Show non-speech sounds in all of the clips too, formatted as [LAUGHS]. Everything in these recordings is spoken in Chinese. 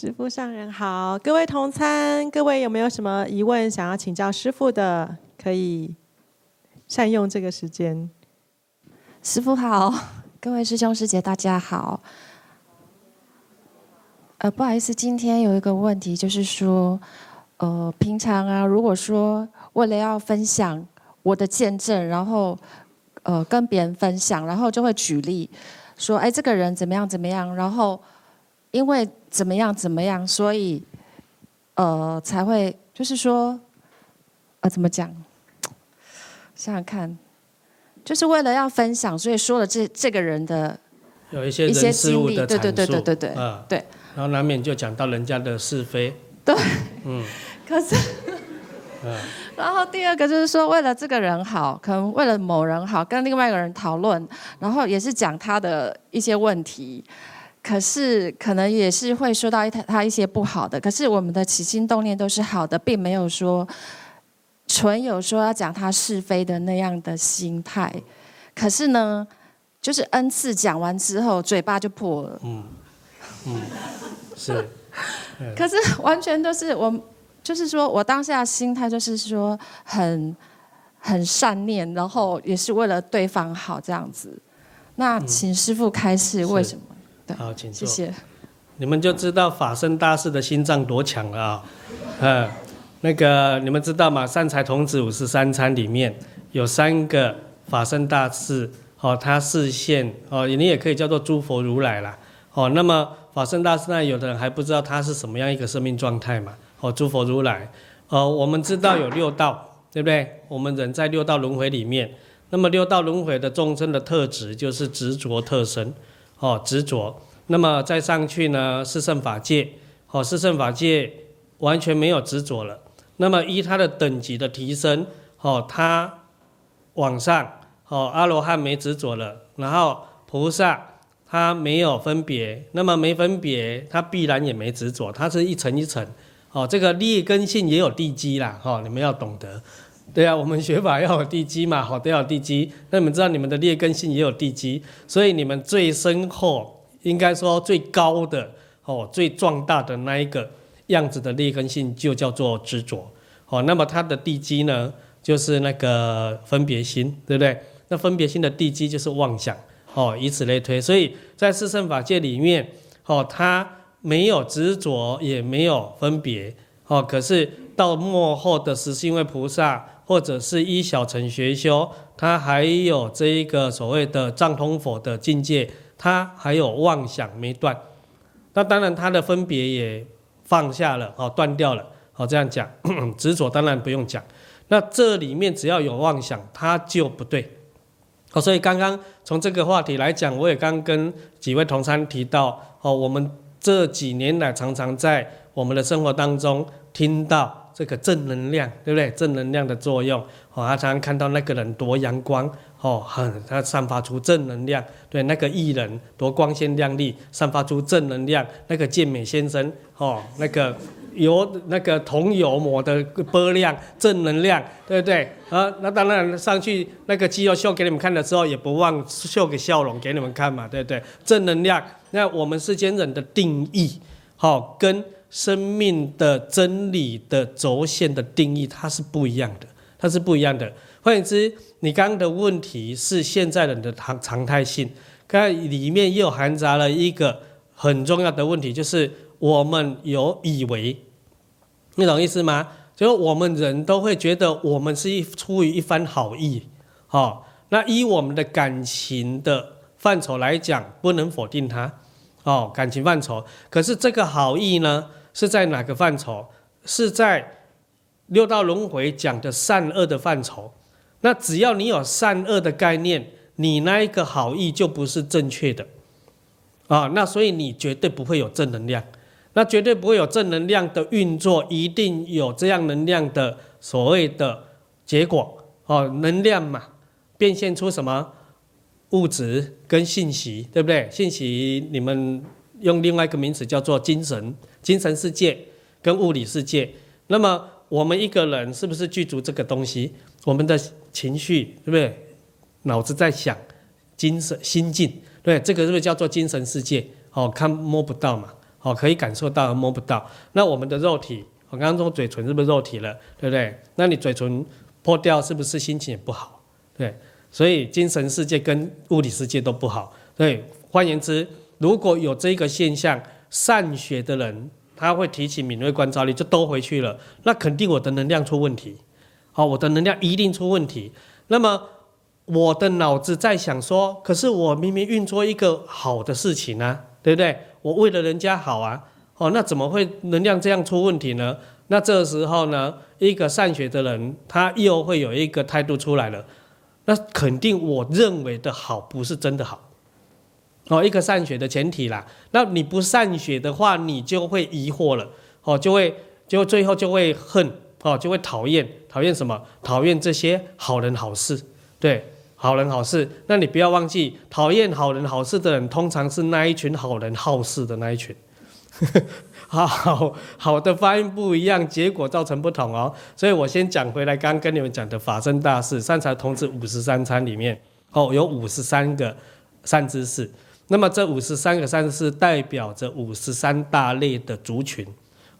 师父上人好，各位同参，各位有没有什么疑问想要请教师父的？可以善用这个时间。师父好，各位师兄师姐大家好。呃，不好意思，今天有一个问题，就是说，呃，平常啊，如果说为了要分享我的见证，然后呃跟别人分享，然后就会举例说，哎，这个人怎么样怎么样，然后因为。怎么样？怎么样？所以，呃，才会就是说，呃，怎么讲？想想看，就是为了要分享，所以说了这这个人的有一些一些经历对对对对对对，啊，对。然后难免就讲到人家的是非。对。嗯。[LAUGHS] 可是，嗯 [LAUGHS] 然后第二个就是说，为了这个人好，可能为了某人好，跟另外一个人讨论，然后也是讲他的一些问题。可是可能也是会说到一他他一些不好的，可是我们的起心动念都是好的，并没有说纯有说要讲他是非的那样的心态。可是呢，就是 N 次讲完之后，嘴巴就破了。嗯嗯，是。可是完全都是我，就是说我当下心态就是说很很善念，然后也是为了对方好这样子。那请师傅开示为什么？好，请坐。谢谢。你们就知道法身大士的心脏多强了啊！[LAUGHS] 嗯，那个你们知道吗？善财童子五十三参里面有三个法身大士，哦，他视现哦，你也可以叫做诸佛如来啦。哦，那么法身大士那有的人还不知道他是什么样一个生命状态嘛？哦，诸佛如来。哦，我们知道有六道，对不对？我们人在六道轮回里面，那么六道轮回的众生的特质就是执着特生。哦，执着，那么再上去呢？四圣法界，哦，四圣法界完全没有执着了。那么依它的等级的提升，哦，它往上，哦，阿罗汉没执着了，然后菩萨他没有分别，那么没分别，他必然也没执着，它是一层一层，哦，这个劣根性也有地基啦，哦，你们要懂得。对啊，我们学法要有地基嘛，好，都要有地基。那你们知道你们的劣根性也有地基，所以你们最深厚，应该说最高的哦，最壮大的那一个样子的劣根性，就叫做执着。哦，那么它的地基呢，就是那个分别心，对不对？那分别心的地基就是妄想。哦，以此类推，所以在四圣法界里面，哦，它没有执着，也没有分别。哦，可是到末后的实性位菩萨。或者是一小乘学修，他还有这一个所谓的藏通佛的境界，他还有妄想没断，那当然他的分别也放下了，哦，断掉了，哦，这样讲，[CLEARS THROAT] 执着当然不用讲，那这里面只要有妄想，它就不对，哦，所以刚刚从这个话题来讲，我也刚跟几位同参提到，哦，我们这几年来常常在我们的生活当中听到。这个正能量，对不对？正能量的作用，哦，他常常看到那个人多阳光，哦，很他散发出正能量，对，那个艺人多光鲜亮丽，散发出正能量。那个健美先生，哦，那个油那个铜油抹的波亮，正能量，对不对？啊，那当然上去那个肌肉秀给你们看的时候，也不忘秀个笑容给你们看嘛，对不对？正能量。那我们世间人的定义，好、哦、跟。生命的真理的轴线的定义，它是不一样的，它是不一样的。换言之，你刚刚的问题是现在人的常常态性，刚才里面又含杂了一个很重要的问题，就是我们有以为，你懂意思吗？就是我们人都会觉得我们是一出于一番好意，好，那依我们的感情的范畴来讲，不能否定它，哦，感情范畴。可是这个好意呢，是在哪个范畴？是在六道轮回讲的善恶的范畴。那只要你有善恶的概念，你那一个好意就不是正确的，啊，那所以你绝对不会有正能量，那绝对不会有正能量的运作，一定有这样能量的所谓的结果，哦，能量嘛，变现出什么？物质跟信息，对不对？信息你们用另外一个名词叫做精神，精神世界跟物理世界。那么我们一个人是不是具足这个东西？我们的情绪，对不对？脑子在想，精神心境，对，这个是不是叫做精神世界？哦，看摸不到嘛，哦，可以感受到而摸不到。那我们的肉体，我刚刚说嘴唇是不是肉体了？对不对？那你嘴唇破掉，是不是心情也不好？对。所以精神世界跟物理世界都不好。对，换言之，如果有这个现象，善学的人他会提起敏锐观照力，就都回去了。那肯定我的能量出问题，好，我的能量一定出问题。那么我的脑子在想说，可是我明明运作一个好的事情啊，对不对？我为了人家好啊，哦，那怎么会能量这样出问题呢？那这时候呢，一个善学的人，他又会有一个态度出来了。那肯定，我认为的好不是真的好，哦，一个善学的前提啦。那你不善学的话，你就会疑惑了，哦，就会就最后就会恨，哦，就会讨厌，讨厌什么？讨厌这些好人好事，对，好人好事。那你不要忘记，讨厌好人好事的人，通常是那一群好人好事的那一群。[LAUGHS] 好好的发音不一样，结果造成不同哦。所以我先讲回来，刚跟你们讲的法身大事善财童子五十三餐里面，哦，有五十三个善知识。那么这五十三个善知识代表着五十三大类的族群，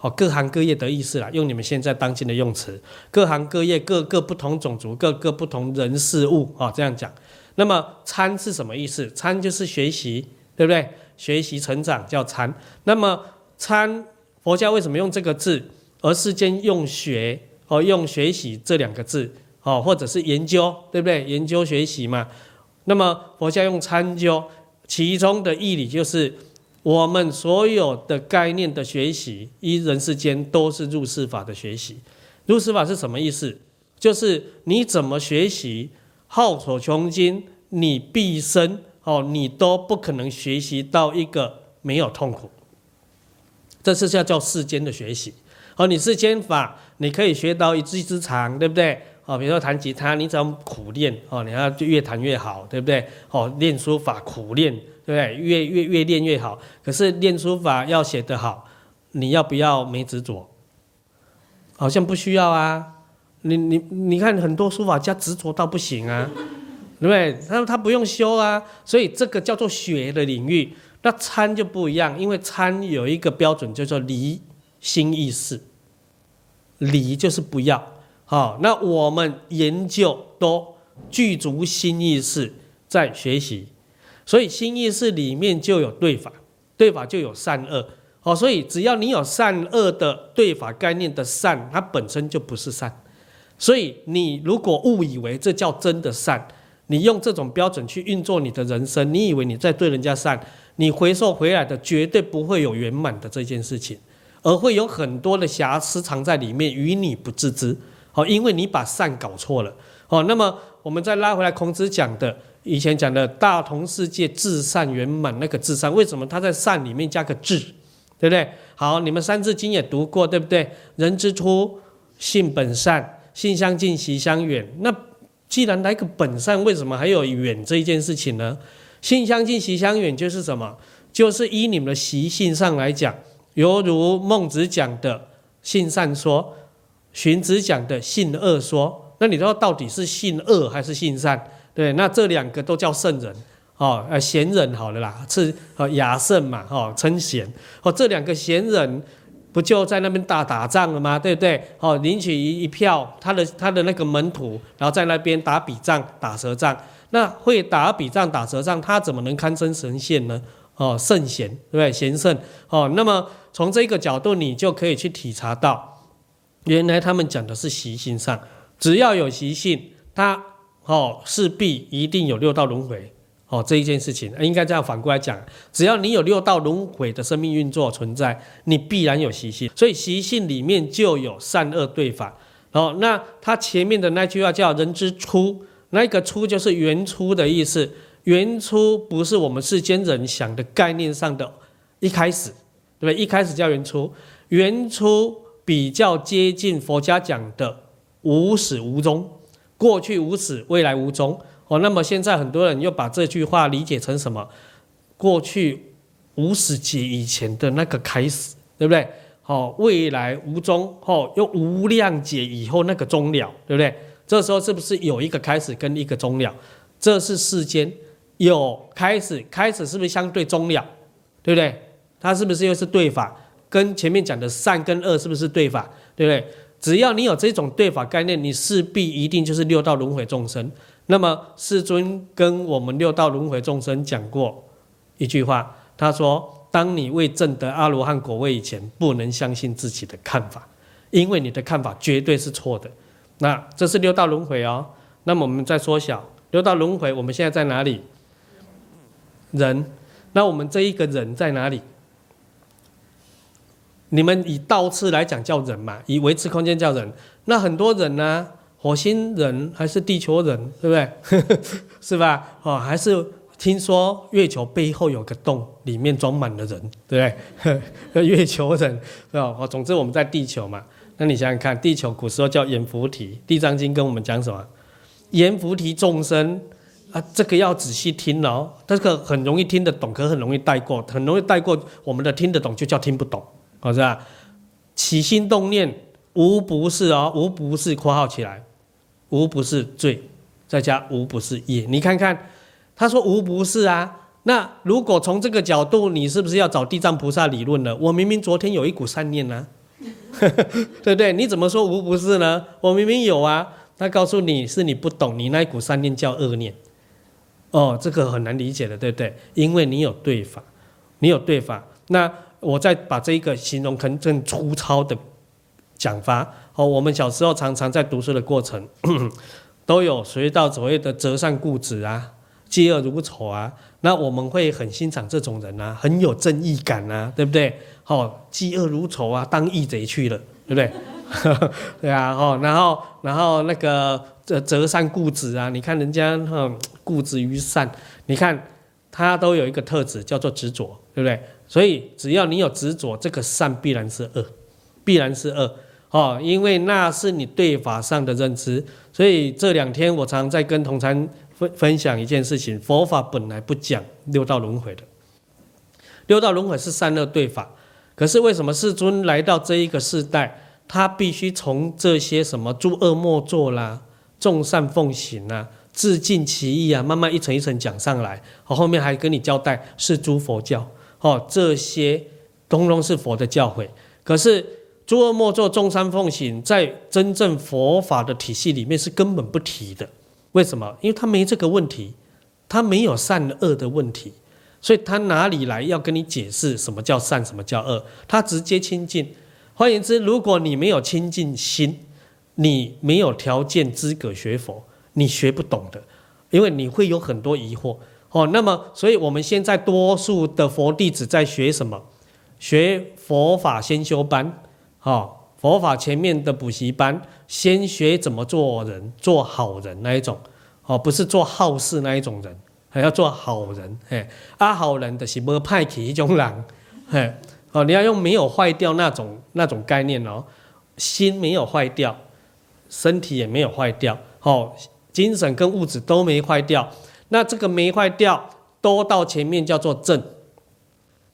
哦，各行各业的意思啦。用你们现在当今的用词，各行各业、各个不同种族、各个不同人事物啊，这样讲。那么参是什么意思？参就是学习，对不对？学习成长叫参。那么参，佛教为什么用这个字？而世间用学哦，用学习这两个字哦，或者是研究，对不对？研究学习嘛。那么佛教用参究，其中的义理就是我们所有的概念的学习，一人世间都是入世法的学习。入世法是什么意思？就是你怎么学习，浩所穷经，你毕生哦，你都不可能学习到一个没有痛苦。这是叫叫世间的学习，哦，你世间法，你可以学到一技之长，对不对？哦，比如说弹吉他，你只要苦练，哦，你要就越弹越好，对不对？哦，练书法苦练，对不对？越越越练越好。可是练书法要写得好，你要不要没执着？好像不需要啊。你你你看很多书法家执着到不行啊，对不对？他他不用修啊，所以这个叫做学的领域。那参就不一样，因为参有一个标准叫做离心意识，离就是不要。好，那我们研究都具足心意识在学习，所以心意识里面就有对法，对法就有善恶。好，所以只要你有善恶的对法概念的善，它本身就不是善。所以你如果误以为这叫真的善，你用这种标准去运作你的人生，你以为你在对人家善。你回收回来的绝对不会有圆满的这件事情，而会有很多的瑕疵藏在里面，与你不自知。好，因为你把善搞错了。好，那么我们再拉回来，孔子讲的，以前讲的大同世界至善圆满那个至善，为什么他在善里面加个至，对不对？好，你们三字经也读过，对不对？人之初，性本善，性相近，习相远。那既然来个本善，为什么还有远这一件事情呢？性相近，习相远，就是什么？就是依你们的习性上来讲，犹如孟子讲的性善说，荀子讲的性恶说。那你知道到底是性恶还是性善？对，那这两个都叫圣人哦，呃，贤人好了啦，是呃雅圣嘛，哦，称贤哦，这两个贤人不就在那边大打仗了吗？对不对？哦，领取一一票，他的他的那个门徒，然后在那边打笔仗，打舌仗。那会打笔仗、打舌仗，他怎么能堪称神仙呢？哦，圣贤，对不对？贤圣哦。那么从这个角度，你就可以去体察到，原来他们讲的是习性上，只要有习性，他哦势必一定有六道轮回哦，这一件事情应该这样反过来讲，只要你有六道轮回的生命运作存在，你必然有习性，所以习性里面就有善恶对法。哦，那他前面的那句话叫“人之初”，那个“初”就是原初的意思。原初不是我们世间人想的概念上的一开始，对不对？一开始叫原初，原初比较接近佛家讲的无始无终，过去无始，未来无终。哦，那么现在很多人又把这句话理解成什么？过去无始劫以前的那个开始，对不对？哦，未来无终，哦，又无量劫以后那个终了，对不对？这时候是不是有一个开始跟一个终了？这是世间有开始，开始是不是相对终了？对不对？它是不是又是对法？跟前面讲的善跟恶是不是对法？对不对？只要你有这种对法概念，你势必一定就是六道轮回众生。那么世尊跟我们六道轮回众生讲过一句话，他说：“当你未证得阿罗汉果位以前，不能相信自己的看法，因为你的看法绝对是错的。”那这是六道轮回哦。那么我们再缩小六道轮回，我们现在在哪里？人。那我们这一个人在哪里？你们以倒刺来讲叫人嘛，以维持空间叫人。那很多人呢？火星人还是地球人，对不对？[LAUGHS] 是吧？哦，还是听说月球背后有个洞，里面装满了人，对不对？[LAUGHS] 月球人，哦，哦，总之我们在地球嘛。那你想想看，地球古时候叫阎浮提，《地藏经》跟我们讲什么？阎浮提众生啊，这个要仔细听哦。这个很容易听得懂，可很容易带过，很容易带过。我们的听得懂就叫听不懂，好是吧？起心动念无不是哦，无不是括号起来。无不是罪，再加无不是业。你看看，他说无不是啊。那如果从这个角度，你是不是要找地藏菩萨理论了？我明明昨天有一股善念呢、啊，[LAUGHS] 对不对？你怎么说无不是呢？我明明有啊。他告诉你是你不懂，你那一股善念叫恶念。哦，这个很难理解的，对不对？因为你有对法，你有对法。那我再把这一个形容成更粗糙的讲法。哦，我们小时候常常在读书的过程，[CLEARS THROAT] 都有学到所谓的择善固执啊，嫉恶如仇啊。那我们会很欣赏这种人啊，很有正义感啊，对不对？哦，嫉恶如仇啊，当义贼去了，对不对？[LAUGHS] 对啊，哦，然后然后那个择择善固执啊，你看人家哈固执于善，你看他都有一个特质叫做执着，对不对？所以只要你有执着，这个善必然是恶，必然是恶。哦，因为那是你对法上的认知，所以这两天我常在跟同参分分享一件事情：佛法本来不讲六道轮回的，六道轮回是善恶对法，可是为什么世尊来到这一个世代，他必须从这些什么诸恶莫作啦、众善奉行啊、自尽其意啊，慢慢一层一层讲上来，好，后面还跟你交代是诸佛教，哦，这些通通是佛的教诲，可是。诸恶莫作，众善奉行，在真正佛法的体系里面是根本不提的。为什么？因为他没这个问题，他没有善恶的问题，所以他哪里来要跟你解释什么叫善，什么叫恶？他直接亲近。换言之，如果你没有亲近心，你没有条件资格学佛，你学不懂的，因为你会有很多疑惑。哦，那么，所以我们现在多数的佛弟子在学什么？学佛法先修班。好，佛法前面的补习班，先学怎么做人，做好人那一种，哦，不是做好事那一种人，还要做好人，嘿，啊，好人的是无派去一种人，嘿，哦，你要用没有坏掉那种那种概念哦，心没有坏掉，身体也没有坏掉，哦，精神跟物质都没坏掉，那这个没坏掉，都到前面叫做正。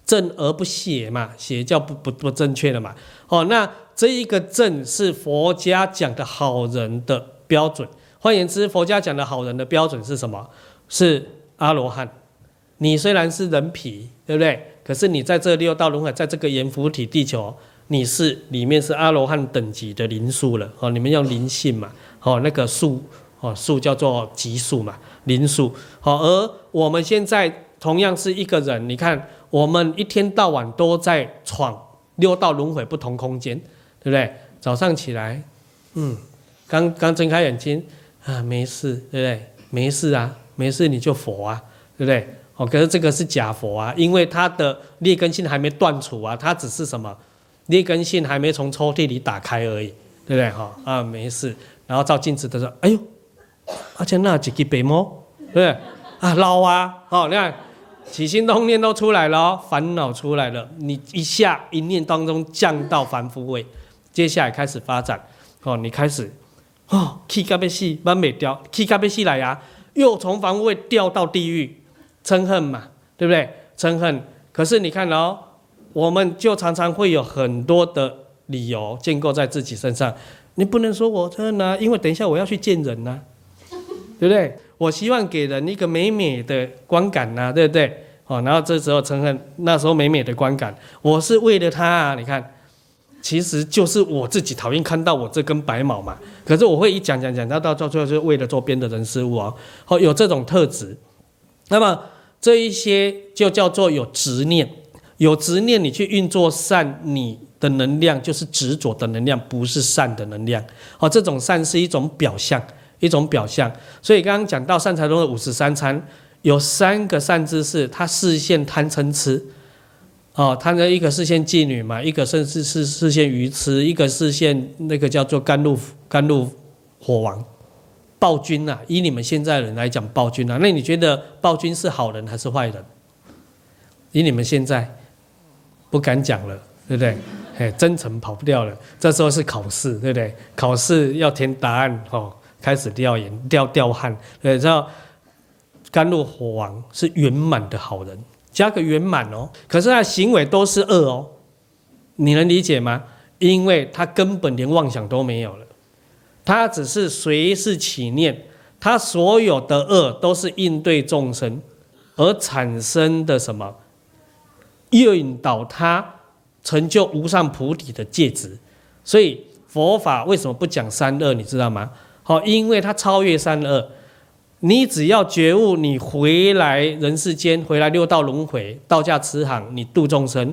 正而不邪嘛，邪叫不不不正确的嘛。哦，那这一个正是佛家讲的好人的标准。换言之，佛家讲的好人的标准是什么？是阿罗汉。你虽然是人皮，对不对？可是你在这六道轮回，在这个阎浮提地球，你是里面是阿罗汉等级的灵数了。哦，你们用灵性嘛。哦，那个数哦数叫做级数嘛，灵数。好，而我们现在同样是一个人，你看。我们一天到晚都在闯六道轮回不同空间，对不对？早上起来，嗯，刚刚睁开眼睛啊，没事，对不对？没事啊，没事你就佛啊，对不对？哦，可是这个是假佛啊，因为他的劣根性还没断除啊，他只是什么劣根性还没从抽屉里打开而已，对不对？哈啊，没事。然后照镜子的时候，哎呦，而且那几个白毛，对不对？啊，老啊，哦，你看起心动念都出来了哦，烦恼出来了，你一下一念当中降到凡夫位，接下来开始发展，哦，你开始哦，气咖啡细慢没掉，气咖啡细来呀，又从凡夫位掉到地狱。嗔恨嘛，对不对？嗔恨，可是你看哦，我们就常常会有很多的理由建构在自己身上。你不能说我嗔恨啊，因为等一下我要去见人呐、啊，对不对？我希望给人一个美美的观感呐、对不对？哦，然后这时候嗔恨，那时候美美的观感，我是为了他啊。你看，其实就是我自己讨厌看到我这根白毛嘛。可是我会一讲讲讲，到到最后就是为了周边的人事物哦，好，有这种特质，那么。这一些就叫做有执念，有执念，你去运作善，你的能量就是执着的能量，不是善的能量。哦，这种善是一种表象，一种表象。所以刚刚讲到善财童的五十三参，有三个善知识，他视线贪嗔痴。哦，他的一个示现妓女嘛，一个甚至是示现愚痴，一个示现那个叫做甘露甘露火王。暴君呐、啊，以你们现在人来讲，暴君啊，那你觉得暴君是好人还是坏人？以你们现在不敢讲了，对不对？哎，真诚跑不掉了。这时候是考试，对不对？考试要填答案哦，开始掉眼掉掉汗。对，知道甘露火王是圆满的好人，加个圆满哦。可是他行为都是恶哦，你能理解吗？因为他根本连妄想都没有了。他只是随事起念，他所有的恶都是应对众生而产生的什么，引导他成就无上菩提的戒指。所以佛法为什么不讲三恶？你知道吗？好，因为他超越三恶。你只要觉悟，你回来人世间，回来六道轮回，道家慈航，你度众生，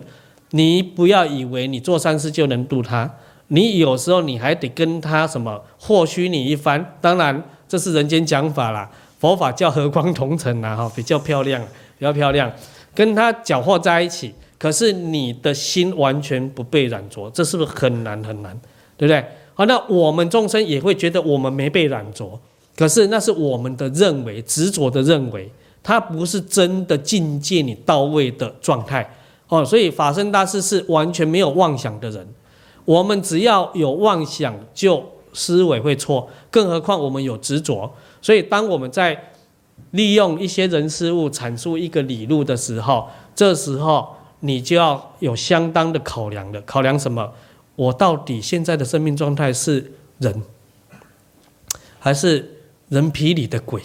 你不要以为你做善事就能度他。你有时候你还得跟他什么或许你一番，当然这是人间讲法啦，佛法叫和光同尘呐，哈，比较漂亮，比较漂亮，跟他搅和在一起，可是你的心完全不被染着，这是不是很难很难，对不对？好，那我们众生也会觉得我们没被染着，可是那是我们的认为，执着的认为，它不是真的境界你到位的状态，哦，所以法身大师是完全没有妄想的人。我们只要有妄想，就思维会错，更何况我们有执着。所以，当我们在利用一些人事物阐述一个理路的时候，这时候你就要有相当的考量的。考量什么？我到底现在的生命状态是人，还是人皮里的鬼？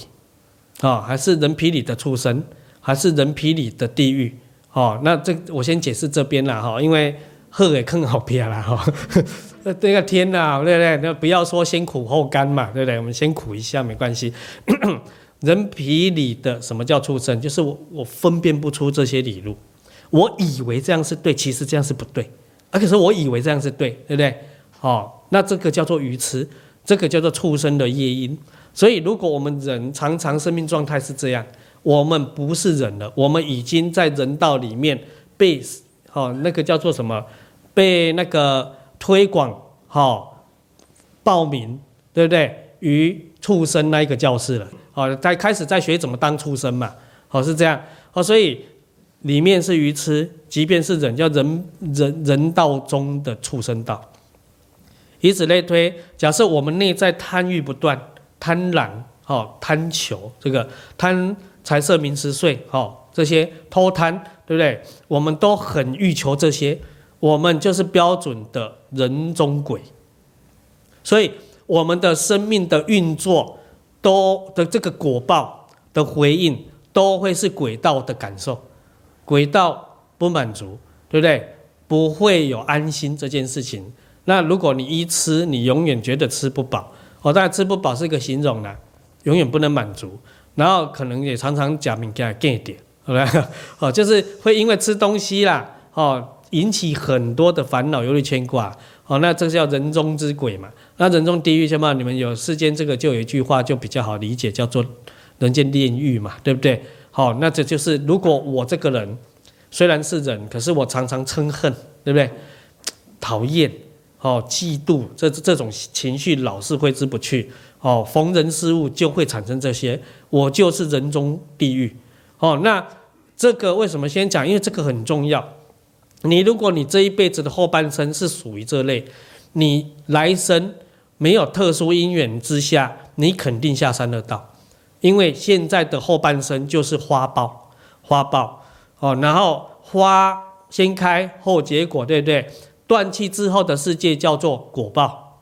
啊，还是人皮里的畜生？还是人皮里的地狱？哦，那这我先解释这边了哈，因为。喝也更好撇了哈，那这个天呐，对不对？那不要说先苦后甘嘛，对不对？我们先苦一下没关系。[COUGHS] 人皮里的什么叫畜生？就是我我分辨不出这些理路，我以为这样是对，其实这样是不对。而可是我以为这样是对，对不对？哦，那这个叫做愚痴，这个叫做畜生的夜因。所以如果我们人常常生命状态是这样，我们不是人了，我们已经在人道里面被。哦，那个叫做什么？被那个推广，哈、哦，报名，对不对？于畜生那一个教室了，哦，在开始在学怎么当畜生嘛，哦、是这样，哦，所以里面是愚痴，即便是人，叫人人人道中的畜生道，以此类推。假设我们内在贪欲不断，贪婪，哈、哦，贪求这个贪财色名食睡，哈、哦，这些偷贪。对不对？我们都很欲求这些，我们就是标准的人中鬼。所以我们的生命的运作，都的这个果报的回应，都会是鬼道的感受。鬼道不满足，对不对？不会有安心这件事情。那如果你一吃，你永远觉得吃不饱。哦，当然吃不饱是一个形容啦，永远不能满足。然后可能也常常假名给他给点。[LAUGHS] 哦，就是会因为吃东西啦，哦，引起很多的烦恼、忧虑、牵挂。哦，那这叫人中之鬼嘛。那人中地狱什么？你们有世间这个就有一句话就比较好理解，叫做人间炼狱嘛，对不对？好，那这就是如果我这个人虽然是人，可是我常常嗔恨，对不对？讨厌，哦，嫉妒，这这种情绪老是挥之不去。哦，逢人事物就会产生这些，我就是人中地狱。哦，那这个为什么先讲？因为这个很重要。你如果你这一辈子的后半生是属于这类，你来生没有特殊因缘之下，你肯定下三恶道。因为现在的后半生就是花报，花报哦，然后花先开后结果，对不对？断气之后的世界叫做果报，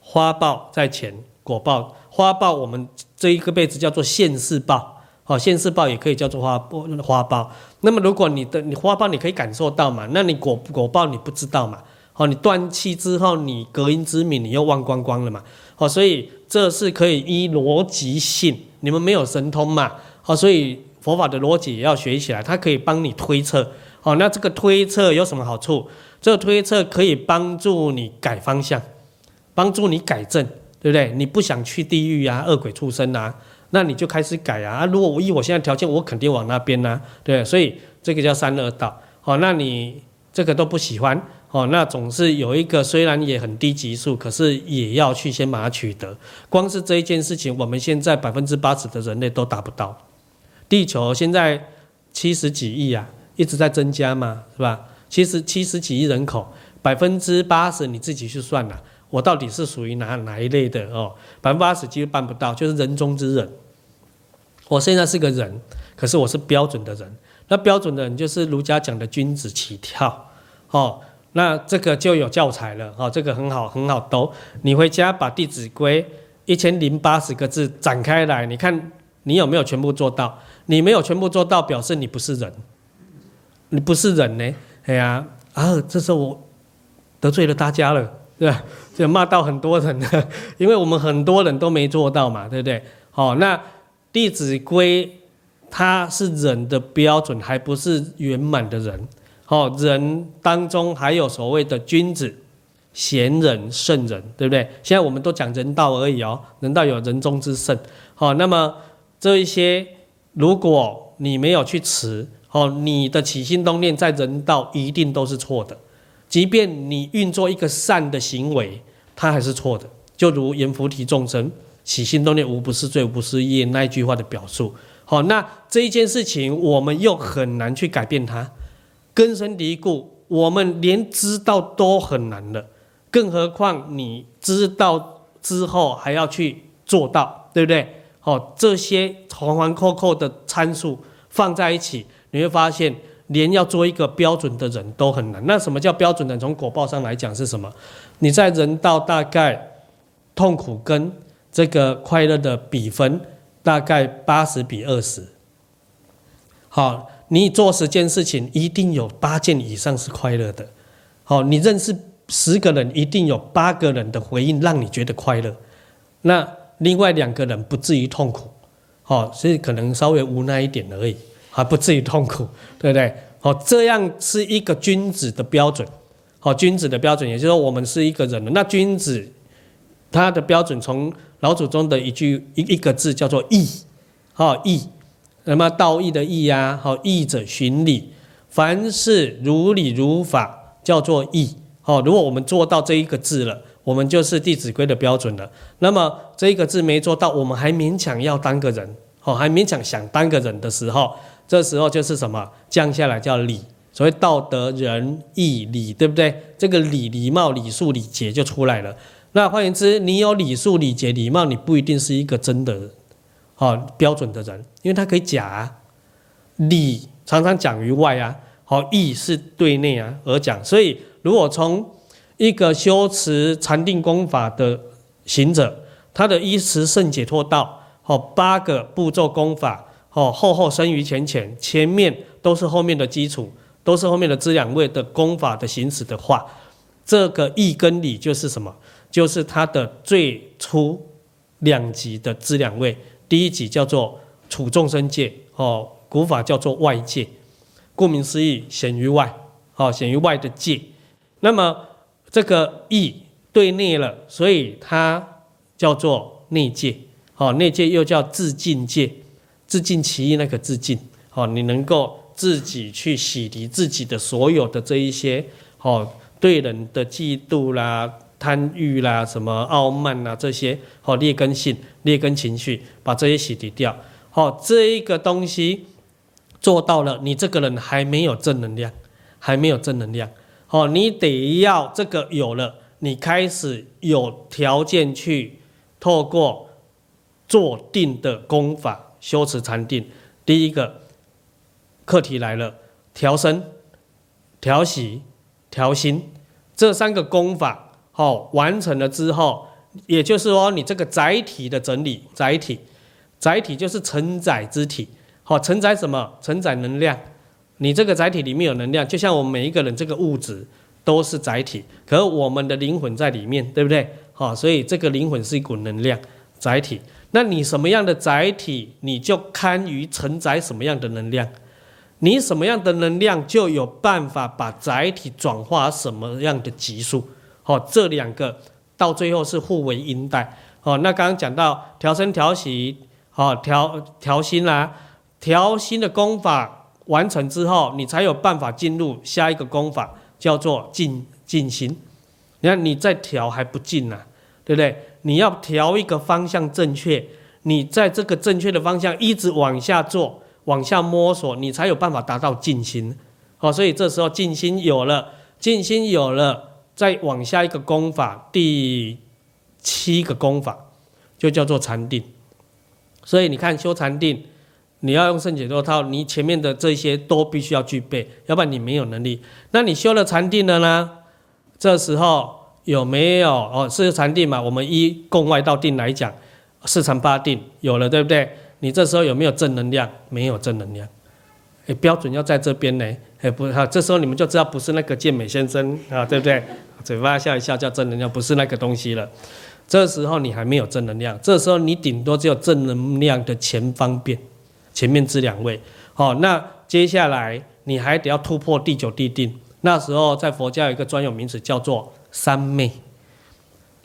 花报在前，果报花报我们这一个辈子叫做现世报，哦，现世报也可以叫做花花报。那么如果你的你花报你可以感受到嘛，那你果果报你不知道嘛？哦，你断气之后你隔阴之敏你又忘光光了嘛？哦，所以。这是可以依逻辑性，你们没有神通嘛？好，所以佛法的逻辑也要学起来，它可以帮你推测。好，那这个推测有什么好处？这个推测可以帮助你改方向，帮助你改正，对不对？你不想去地狱啊，恶鬼畜生啊，那你就开始改啊。啊，如果我依我现在条件，我肯定往那边呐，对。所以这个叫三恶道。好，那你这个都不喜欢。哦，那总是有一个，虽然也很低级数，可是也要去先把它取得。光是这一件事情，我们现在百分之八十的人类都达不到。地球现在七十几亿啊，一直在增加嘛，是吧？七十七十几亿人口，百分之八十你自己去算了，我到底是属于哪哪一类的哦？百分之八十几乎办不到，就是人中之人。我现在是个人，可是我是标准的人。那标准的人就是儒家讲的君子起跳，哦。那这个就有教材了，哦，这个很好，很好读。你回家把《弟子规》一千零八十个字展开来，你看你有没有全部做到？你没有全部做到，表示你不是人，你不是人呢？哎呀，啊，这时候我得罪了大家了，对吧？就骂到很多人了，因为我们很多人都没做到嘛，对不对？好，那《弟子规》它是人的标准，还不是圆满的人。哦，人当中还有所谓的君子、贤人、圣人，对不对？现在我们都讲人道而已哦，人道有人中之圣。好，那么这一些，如果你没有去持，哦，你的起心动念在人道一定都是错的。即便你运作一个善的行为，它还是错的。就如阎浮提众生起心动念无不是罪，无不是业那一句话的表述。好，那这一件事情，我们又很难去改变它。根深蒂固，我们连知道都很难了，更何况你知道之后还要去做到，对不对？好，这些环环扣扣的参数放在一起，你会发现，连要做一个标准的人都很难。那什么叫标准的？从果报上来讲是什么？你在人道大概痛苦跟这个快乐的比分大概八十比二十。好。你做十件事情，一定有八件以上是快乐的。好，你认识十个人，一定有八个人的回应让你觉得快乐。那另外两个人不至于痛苦，好，所以可能稍微无奈一点而已，还不至于痛苦，[LAUGHS] 对不对？好，这样是一个君子的标准。好，君子的标准，也就是说我们是一个人了。那君子他的标准，从老祖宗的一句一一个字叫做义，好义。那么道义的义呀，好义者循理，凡事如理如法，叫做义。好，如果我们做到这一个字了，我们就是《弟子规》的标准了。那么这一个字没做到，我们还勉强要当个人，好，还勉强想当个人的时候，这时候就是什么降下来叫礼，所谓道德仁义礼，对不对？这个礼礼貌礼数礼节就出来了。那换言之，你有礼数礼节礼貌，你不一定是一个真的人。好标准的人，因为他可以假啊，礼常常讲于外啊，好义是对内啊而讲。所以如果从一个修持禅定功法的行者，他的依持圣解脱道，好八个步骤功法，好后后生于前前，前面都是后面的基础，都是后面的资粮位的功法的行使的话，这个义跟礼就是什么？就是他的最初两级的资粮位。第一级叫做处众生界，哦，古法叫做外界，顾名思义，显于外，哦，显于外的界。那么这个义对内了，所以它叫做内戒，哦，内戒又叫自净戒，自净其意那个自净，哦，你能够自己去洗涤自己的所有的这一些，哦，对人的嫉妒啦、贪欲啦、什么傲慢啦这些，哦，劣根性、劣根情绪，把这些洗涤掉。哦，这一个东西做到了，你这个人还没有正能量，还没有正能量。哦，你得要这个有了，你开始有条件去透过。坐定的功法，修持禅定，第一个课题来了，调身、调息、调心，这三个功法，好完成了之后，也就是说，你这个载体的整理，载体，载体就是承载之体，好承载什么？承载能量。你这个载体里面有能量，就像我们每一个人这个物质都是载体，可我们的灵魂在里面，对不对？好，所以这个灵魂是一股能量，载体。那你什么样的载体，你就堪于承载什么样的能量，你什么样的能量就有办法把载体转化什么样的级数。好，这两个到最后是互为因带。好，那刚刚讲到调身调息，好调调心啦，调心的功法完成之后，你才有办法进入下一个功法，叫做静静心。你看你再调还不静呢，对不对？你要调一个方向正确，你在这个正确的方向一直往下做，往下摸索，你才有办法达到静心。好，所以这时候静心有了，静心有了，再往下一个功法，第七个功法就叫做禅定。所以你看修禅定，你要用圣解脱套，你前面的这些都必须要具备，要不然你没有能力。那你修了禅定了呢？这时候。有没有哦？是禅定嘛？我们依共外道定来讲，四禅八定有了，对不对？你这时候有没有正能量？没有正能量。哎，标准要在这边呢。哎，不哈，这时候你们就知道不是那个健美先生啊，对不对？嘴巴笑一笑叫正能量，不是那个东西了。这时候你还没有正能量，这时候你顶多只有正能量的前方便，前面这两位。好，那接下来你还得要突破第九地定。那时候在佛教有一个专有名词叫做。三昧，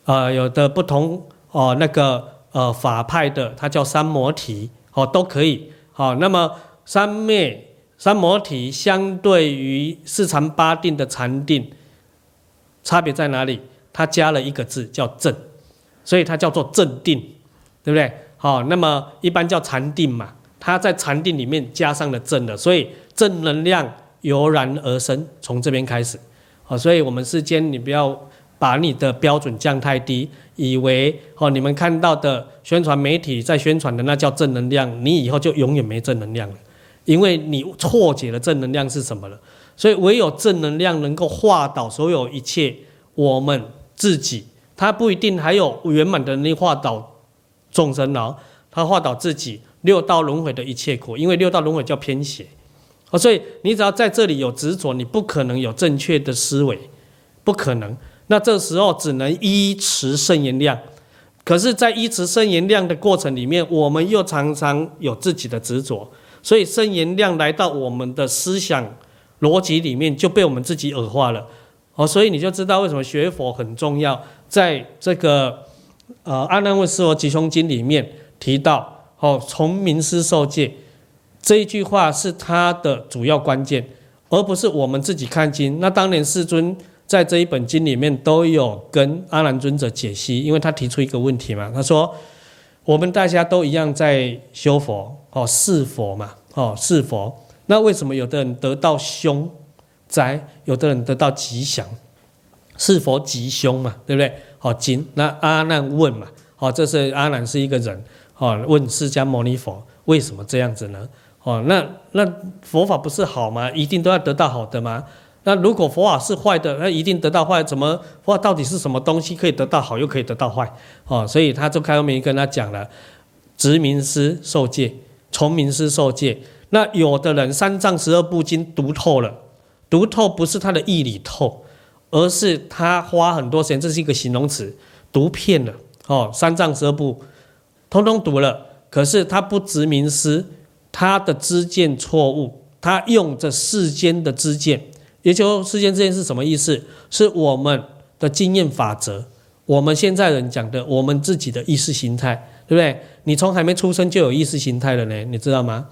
呃，有的不同哦，那个呃法派的，它叫三摩提，哦，都可以，好、哦，那么三昧、三摩提相对于四禅八定的禅定，差别在哪里？它加了一个字叫正，所以它叫做正定，对不对？好、那么一般叫禅定嘛，他在禅定里面加上了正的，所以正能量油然而生，从这边开始。哦，所以我们世间，你不要把你的标准降太低，以为哦，你们看到的宣传媒体在宣传的那叫正能量，你以后就永远没正能量了，因为你错解了正能量是什么了。所以唯有正能量能够化导所有一切，我们自己，他不一定还有圆满的能力化导众生哦，他化导自己六道轮回的一切苦，因为六道轮回叫偏邪。哦，所以你只要在这里有执着，你不可能有正确的思维，不可能。那这时候只能依持圣言量，可是，在依持圣言量的过程里面，我们又常常有自己的执着，所以圣言量来到我们的思想逻辑里面，就被我们自己恶化了。哦，所以你就知道为什么学佛很重要，在这个呃《阿难问事佛吉凶经》里面提到，哦，从名师受戒。这一句话是他的主要关键，而不是我们自己看经。那当年世尊在这一本经里面都有跟阿难尊者解析，因为他提出一个问题嘛，他说：我们大家都一样在修佛，哦，是佛嘛，哦，是佛。那为什么有的人得到凶灾，有的人得到吉祥？是佛吉凶嘛，对不对？好，经那阿难问嘛，好，这是阿难是一个人，哦，问释迦牟尼佛为什么这样子呢？哦，那那佛法不是好吗？一定都要得到好的吗？那如果佛法是坏的，那一定得到坏？怎么佛法到底是什么东西可以得到好，又可以得到坏？哦，所以他就开后面跟他讲了：执名师受戒，从名师受戒。那有的人三藏十二部经读透了，读透不是他的义理透，而是他花很多时间，这是一个形容词，读遍了。哦，三藏十二部通通读了，可是他不执名师。他的知见错误，他用着世间的知见，也就世间知见是什么意思？是我们的经验法则，我们现在人讲的，我们自己的意识形态对不对？你从还没出生就有意识形态了呢，你知道吗？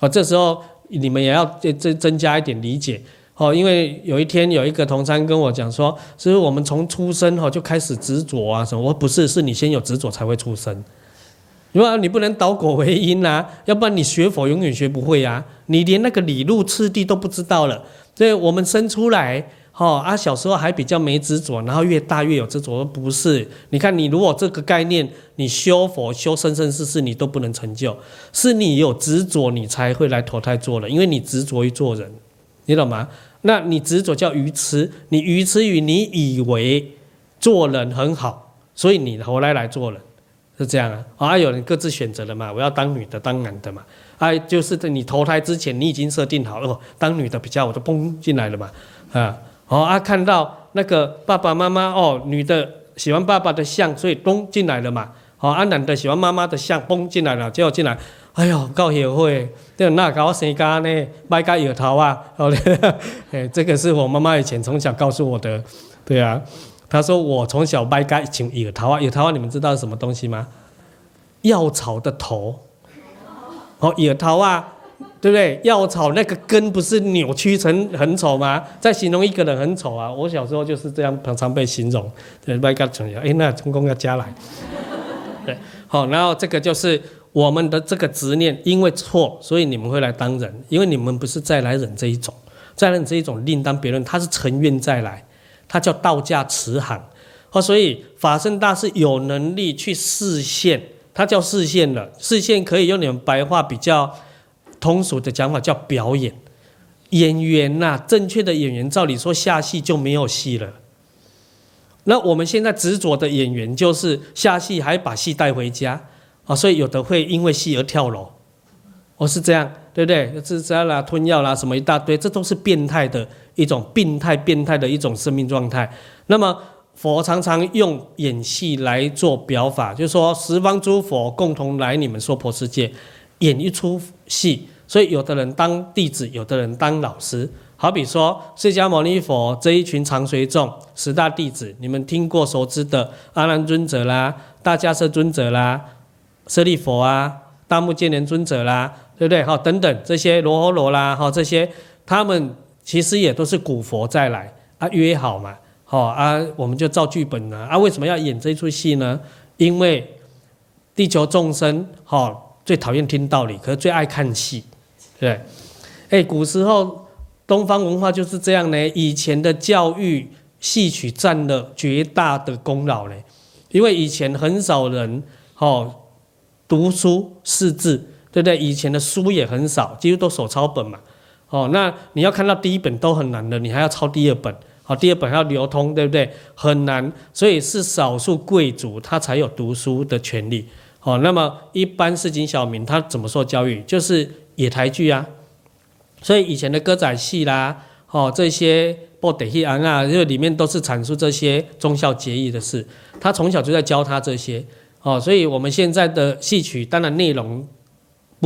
哦，这时候你们也要增增加一点理解哦，因为有一天有一个同参跟我讲说，是我们从出生哈就开始执着啊什么？我不是，是你先有执着才会出生。因为你不能倒果为因呐、要不然你学佛永远学不会啊，你连那个理路次第都不知道了。所以我们生出来。哦啊，小时候还比较没执着，然后越大越有执着。不是，你看你如果这个概念，你修佛修生生世世，你都不能成就。是你有执着，你才会来投胎做人，因为你执着于做人，你懂吗？那你执着叫愚痴，你愚痴于你以为做人很好，所以你投来来做人，是这样啊。啊，有人各自选择了嘛，我要当女的，当男的嘛。啊，就是在你投胎之前，你已经设定好了，当女的比较，我就蹦进来了嘛，啊。哦啊，看到那个爸爸妈妈哦，女的喜欢爸爸的相，所以咚进来了嘛。哦，啊男的喜欢妈妈的相，蹦进来了，结果进来，哎呦，教协会，这那搞谁家呢？卖个耳头啊！哦，[LAUGHS] 哎，这个是我妈妈以前从小告诉我的，对啊，他说我从小卖个请野桃啊，野桃啊，你们知道是什么东西吗？药草的头，哦，野桃啊。对不对？药草那个根不是扭曲成很丑吗？在形容一个人很丑啊！我小时候就是这样，常常被形容。对，外加成哎，那成功要加来。对，好，然后这个就是我们的这个执念，因为错，所以你们会来当人，因为你们不是再来忍这一种，再来人这一种另当别论，他是成愿再来，他叫道家慈航。哦，所以法身大士有能力去示现，他叫示现了，示现可以用你们白话比较。通俗的讲法叫表演，演员呐、正确的演员，照理说下戏就没有戏了。那我们现在执着的演员就是下戏还把戏带回家啊，所以有的会因为戏而跳楼，哦是这样，对不对？自杀啦、吞药啦，什么一大堆，这都是变态的一种病态、变态的一种生命状态。那么佛常常用演戏来做表法，就是说十方诸佛共同来你们娑婆世界演一出戏。所以，有的人当弟子，有的人当老师。好比说，释迦牟尼佛这一群常随众，十大弟子，你们听过熟知的阿难尊者啦、大迦叶尊者啦、舍利弗啊、大目犍连尊者啦，对不对？好，等等这些罗睺罗啦，好这些，他们其实也都是古佛再来啊，约好嘛，好啊，我们就照剧本呢啊，为什么要演这出戏呢？因为地球众生好最讨厌听道理，可是最爱看戏。对，哎，古时候东方文化就是这样呢。以前的教育戏曲占了绝大的功劳嘞，因为以前很少人哦读书识字，对不对？以前的书也很少，几乎都手抄本嘛。哦，那你要看到第一本都很难的，你还要抄第二本，好，第二本还要流通，对不对？很难，所以是少数贵族他才有读书的权利。哦，那么一般市井小民他怎么受教育？就是。野台剧啊，所以以前的歌仔戏啦，哦，这些布袋戏啊，因为里面都是阐述这些忠孝节义的事，他从小就在教他这些，哦，所以我们现在的戏曲当然内容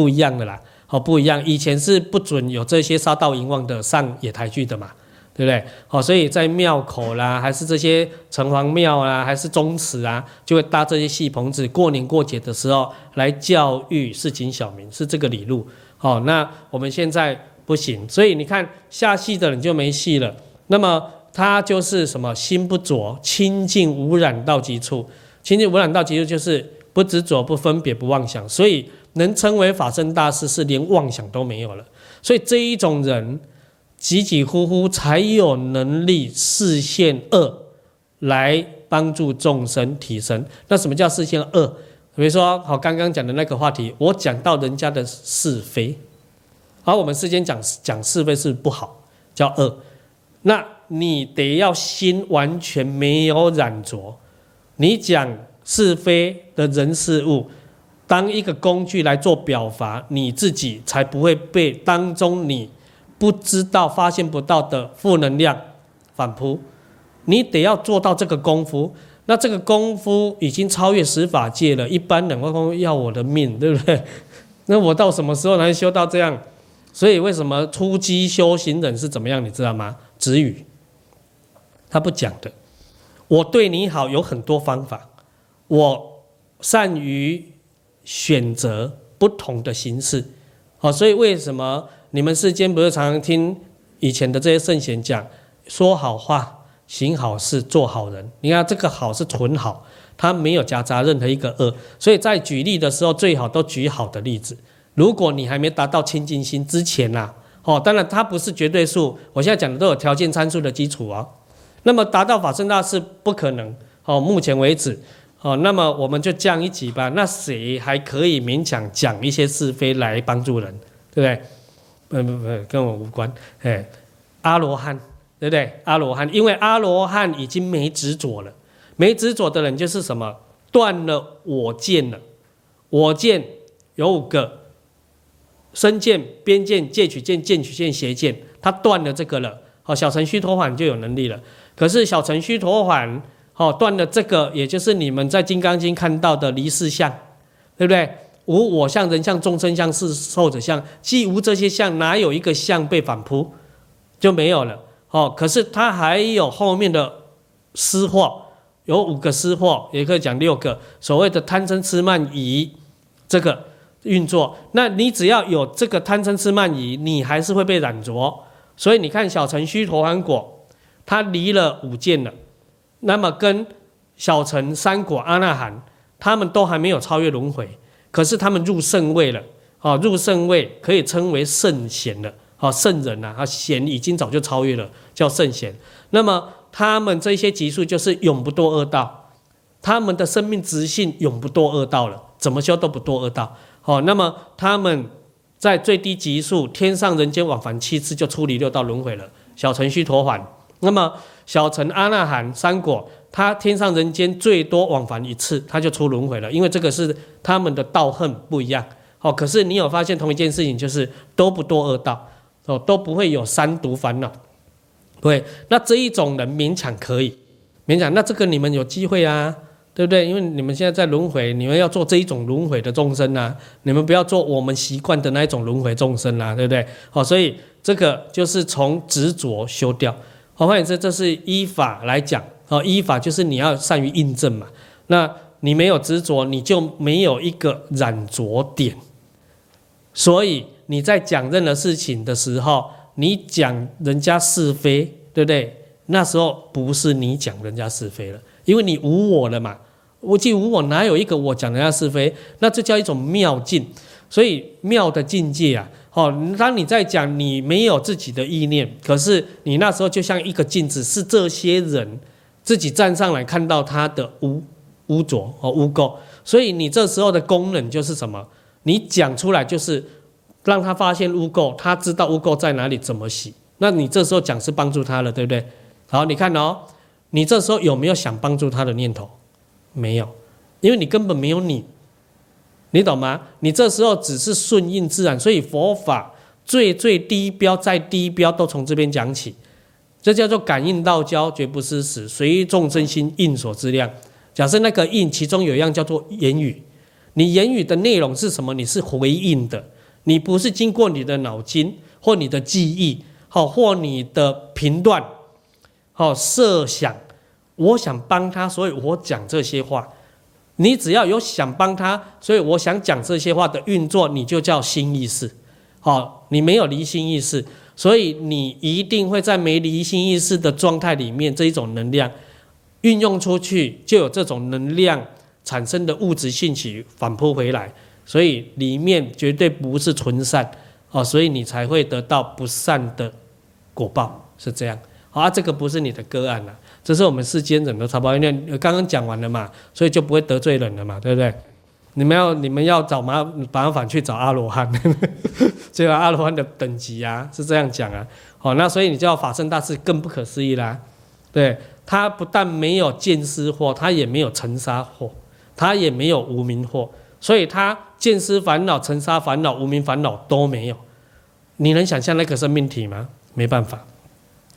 不一样的啦，哦，不一样，以前是不准有这些杀盗淫妄的上野台剧的嘛，对不对？哦，所以在庙口啦，还是这些城隍庙啦，还是宗祠啊，就会搭这些戏棚子，过年过节的时候来教育市井小民，是这个理路。好，那我们现在不行，所以你看下戏的人就没戏了。那么他就是什么心不着，清净无染到极处。清净无染到极处就是不执着、不分别、不妄想，所以能称为法身大师，是连妄想都没有了。所以这一种人，几几乎乎才有能力视线恶，来帮助众生提升。那什么叫视线恶？比如说，好，刚刚讲的那个话题，我讲到人家的是非，而我们世间讲讲是非是不好，叫恶。那你得要心完全没有染着，你讲是非的人事物，当一个工具来做表法，你自己才不会被当中你不知道、发现不到的负能量反扑。你得要做到这个功夫。那这个功夫已经超越十法界了，一般人会说要我的命，对不对？[LAUGHS] 那我到什么时候能修到这样？所以为什么初机修行人是怎么样？你知道吗？止语，他不讲的。我对你好有很多方法，我善于选择不同的形式。好，所以为什么你们世间不是常常听以前的这些圣贤讲，说好话、行好事、做好人？你看这个好是纯好，它没有夹杂任何一个恶。所以在举例的时候，最好都举好的例子。如果你还没达到清净心之前呐、啊，哦，当然它不是绝对数，我现在讲的都有条件参数的基础啊。那么达到法身大士不可能，哦，目前为止，哦，那么我们就降一级吧。那谁还可以勉强讲一些是非来帮助人，对不对？不不不，跟我无关。哎，阿罗汉，对不对？阿罗汉，因为阿罗汉已经没执着了，没执着的人就是什么？断了我见了，我见有五个。身见、边见、戒取见、见取见、邪见，他断了这个了，好，小程序陀洹就有能力了。可是小程序陀洹，哦，断了这个，也就是你们在《金刚经》看到的离世相，对不对？无我相、人相、众生相、是寿者相，既无这些相，哪有一个相被反扑？就没有了。哦，可是他还有后面的失惑，有五个失惑，也可以讲六个，所谓的贪嗔痴慢疑，这个。运作，那你只要有这个贪嗔痴慢疑，你还是会被染着。所以你看小乘须陀洹果，他离了五见了，那么跟小乘三果阿那含，他们都还没有超越轮回，可是他们入圣位了，啊，入圣位可以称为圣贤了，啊，圣人呐，啊，贤已经早就超越了，叫圣贤。那么他们这些级数就是永不堕恶道，他们的生命直性永不堕恶道了，怎么修都不堕恶道。好，那么他们在最低级数，天上人间往返七次就出离六道轮回了。小乘须陀洹，那么小乘阿那含三果，他天上人间最多往返一次，他就出轮回了。因为这个是他们的道恨不一样。好，可是你有发现同一件事情，就是都不堕恶道，哦，都不会有三毒烦恼。对，那这一种人勉强可以，勉强。那这个你们有机会啊。对不对？因为你们现在在轮回，你们要做这一种轮回的众生啊，你们不要做我们习惯的那一种轮回众生啊，对不对？好，所以这个就是从执着修掉。好，换言之，这是依法来讲。好，依法就是你要善于印证嘛。那你没有执着，你就没有一个染着点。所以你在讲任何事情的时候，你讲人家是非，对不对？那时候不是你讲人家是非了。因为你无我了嘛，我既无我，哪有一个我讲人家是非？那这叫一种妙境，所以妙的境界啊，好，当你在讲你没有自己的意念，可是你那时候就像一个镜子，是这些人自己站上来看到他的污污浊和污垢，所以你这时候的功能就是什么？你讲出来就是让他发现污垢，他知道污垢在哪里，怎么洗。那你这时候讲是帮助他了，对不对？好，你看哦。你这时候有没有想帮助他的念头？没有，因为你根本没有你，你懂吗？你这时候只是顺应自然，所以佛法最最低标再低标都从这边讲起，这叫做感应道交，绝不失时，随众生心应所之量。假设那个应，其中有一样叫做言语，你言语的内容是什么？你是回应的，你不是经过你的脑筋或你的记忆，好或你的评断。好，设想，我想帮他，所以我讲这些话。你只要有想帮他，所以我想讲这些话的运作，你就叫心意识。好，你没有离心意识，所以你一定会在没离心意识的状态里面，这一种能量运用出去，就有这种能量产生的物质性起反扑回来，所以里面绝对不是纯善。哦，所以你才会得到不善的果报，是这样。好啊，这个不是你的个案了，这是我们世间人都差不多。因为刚刚讲完了嘛，所以就不会得罪人了嘛，对不对？你们要你们要找麻麻烦去找阿罗汉，[LAUGHS] 这个阿罗汉的等级啊是这样讲啊。好，那所以你叫法身大士更不可思议啦。对，他不但没有见思惑，他也没有尘沙惑，他也没有无明惑，所以他见思烦恼、尘沙烦恼、无明烦恼都没有。你能想象那个生命体吗？没办法。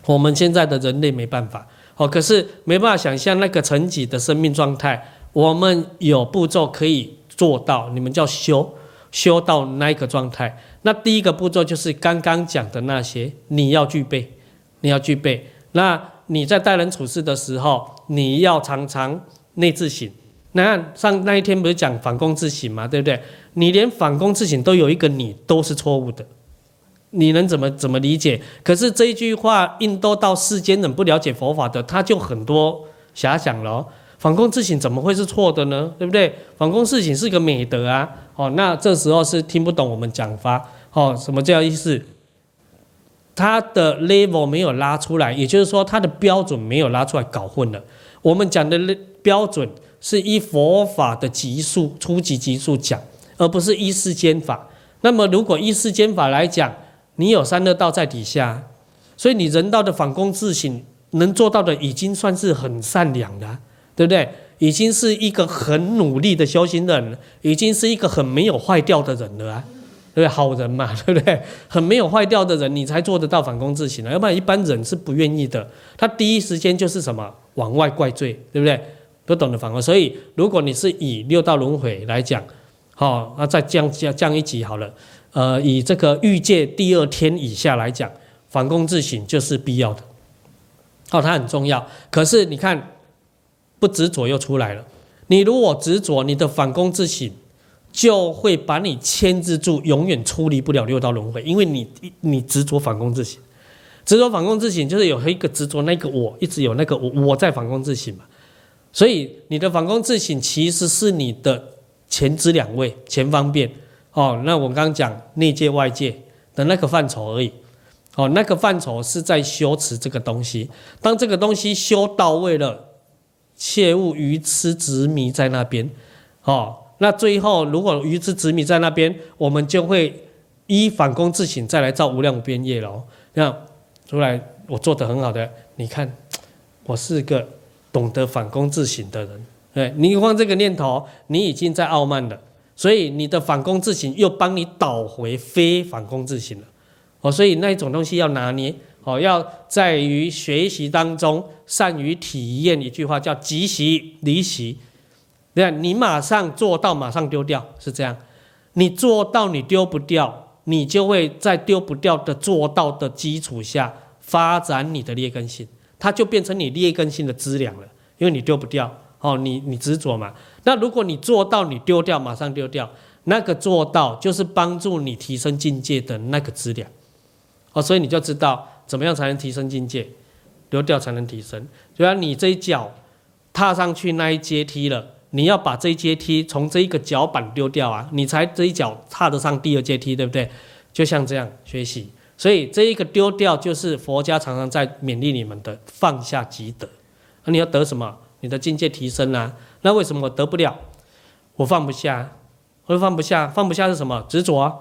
我们现在的人类没办法，好，可是没办法想象那个层级的生命状态。我们有步骤可以做到，你们叫修，修到那个状态。那第一个步骤就是刚刚讲的那些，你要具备，你要具备。那你在待人处事的时候，你要常常内自省，那上那一天不是讲反躬自省嘛，对不对？你连反躬自省都有一个你都是错误的，你能怎么怎么理解？可是这一句话，印度到世间人不了解佛法的，他就很多遐想了。反躬自省怎么会是错的呢？对不对？反躬自省是个美德啊。哦，那这时候是听不懂我们讲法。哦，什么叫意思？他的 level 没有拉出来，也就是说他的标准没有拉出来，搞混了。我们讲的标准是依佛法的级数、初级级数讲，而不是依世间法。那么如果依世间法来讲，你有三恶道在底下，所以你人道的反躬自省能做到的，已经算是很善良的，对不对？已经是一个很努力的修行人，已经是一个很没有坏掉的人了啊。对，不对好人嘛，[LAUGHS] 对不对？很没有坏掉的人，你才做得到反躬自省啊，要不然一般人是不愿意的。他第一时间就是什么往外怪罪，对不对？不懂得反躬。所以，如果你是以六道轮回来讲，好，那再降降降一级好了。呃，以这个欲界第二天以下来讲，反躬自省就是必要的。好，它很重要。可是你看，不执着又出来了。你如果执着，你的反躬自省。就会把你牵制住，永远出离不了六道轮回，因为你你执着反躬自省，执着反躬自省就是有一个执着那个我，一直有那个我我在反躬自省嘛，所以你的反躬自省其实是你的前知两位前方便哦。那我刚刚讲内界外界的那个范畴而已哦，那个范畴是在修持这个东西，当这个东西修到位了，切勿愚痴执迷在那边哦。那最后，如果愚痴执迷在那边，我们就会依反躬自省，再来造无量无边业了。那出来，我做得很好的，你看，我是个懂得反躬自省的人。对，你放这个念头，你已经在傲慢了，所以你的反攻自省又帮你导回非反攻自省了。哦，所以那一种东西要拿捏，哦，要在于学习当中善于体验。一句话叫即习离习。对，你马上做到，马上丢掉，是这样。你做到，你丢不掉，你就会在丢不掉的做到的基础下发展你的劣根性，它就变成你劣根性的资粮了。因为你丢不掉，哦，你你执着嘛。那如果你做到，你丢掉，马上丢掉，那个做到就是帮助你提升境界的那个资料。哦，所以你就知道怎么样才能提升境界，丢掉才能提升。就像你这一脚踏上去那一阶梯了。你要把这一阶梯从这一个脚板丢掉啊，你才这一脚踏得上第二阶梯，对不对？就像这样学习，所以这一个丢掉就是佛家常常在勉励你们的放下即得。那你要得什么？你的境界提升啊。那为什么我得不了？我放不下，我放不下，放不下是什么？执着啊。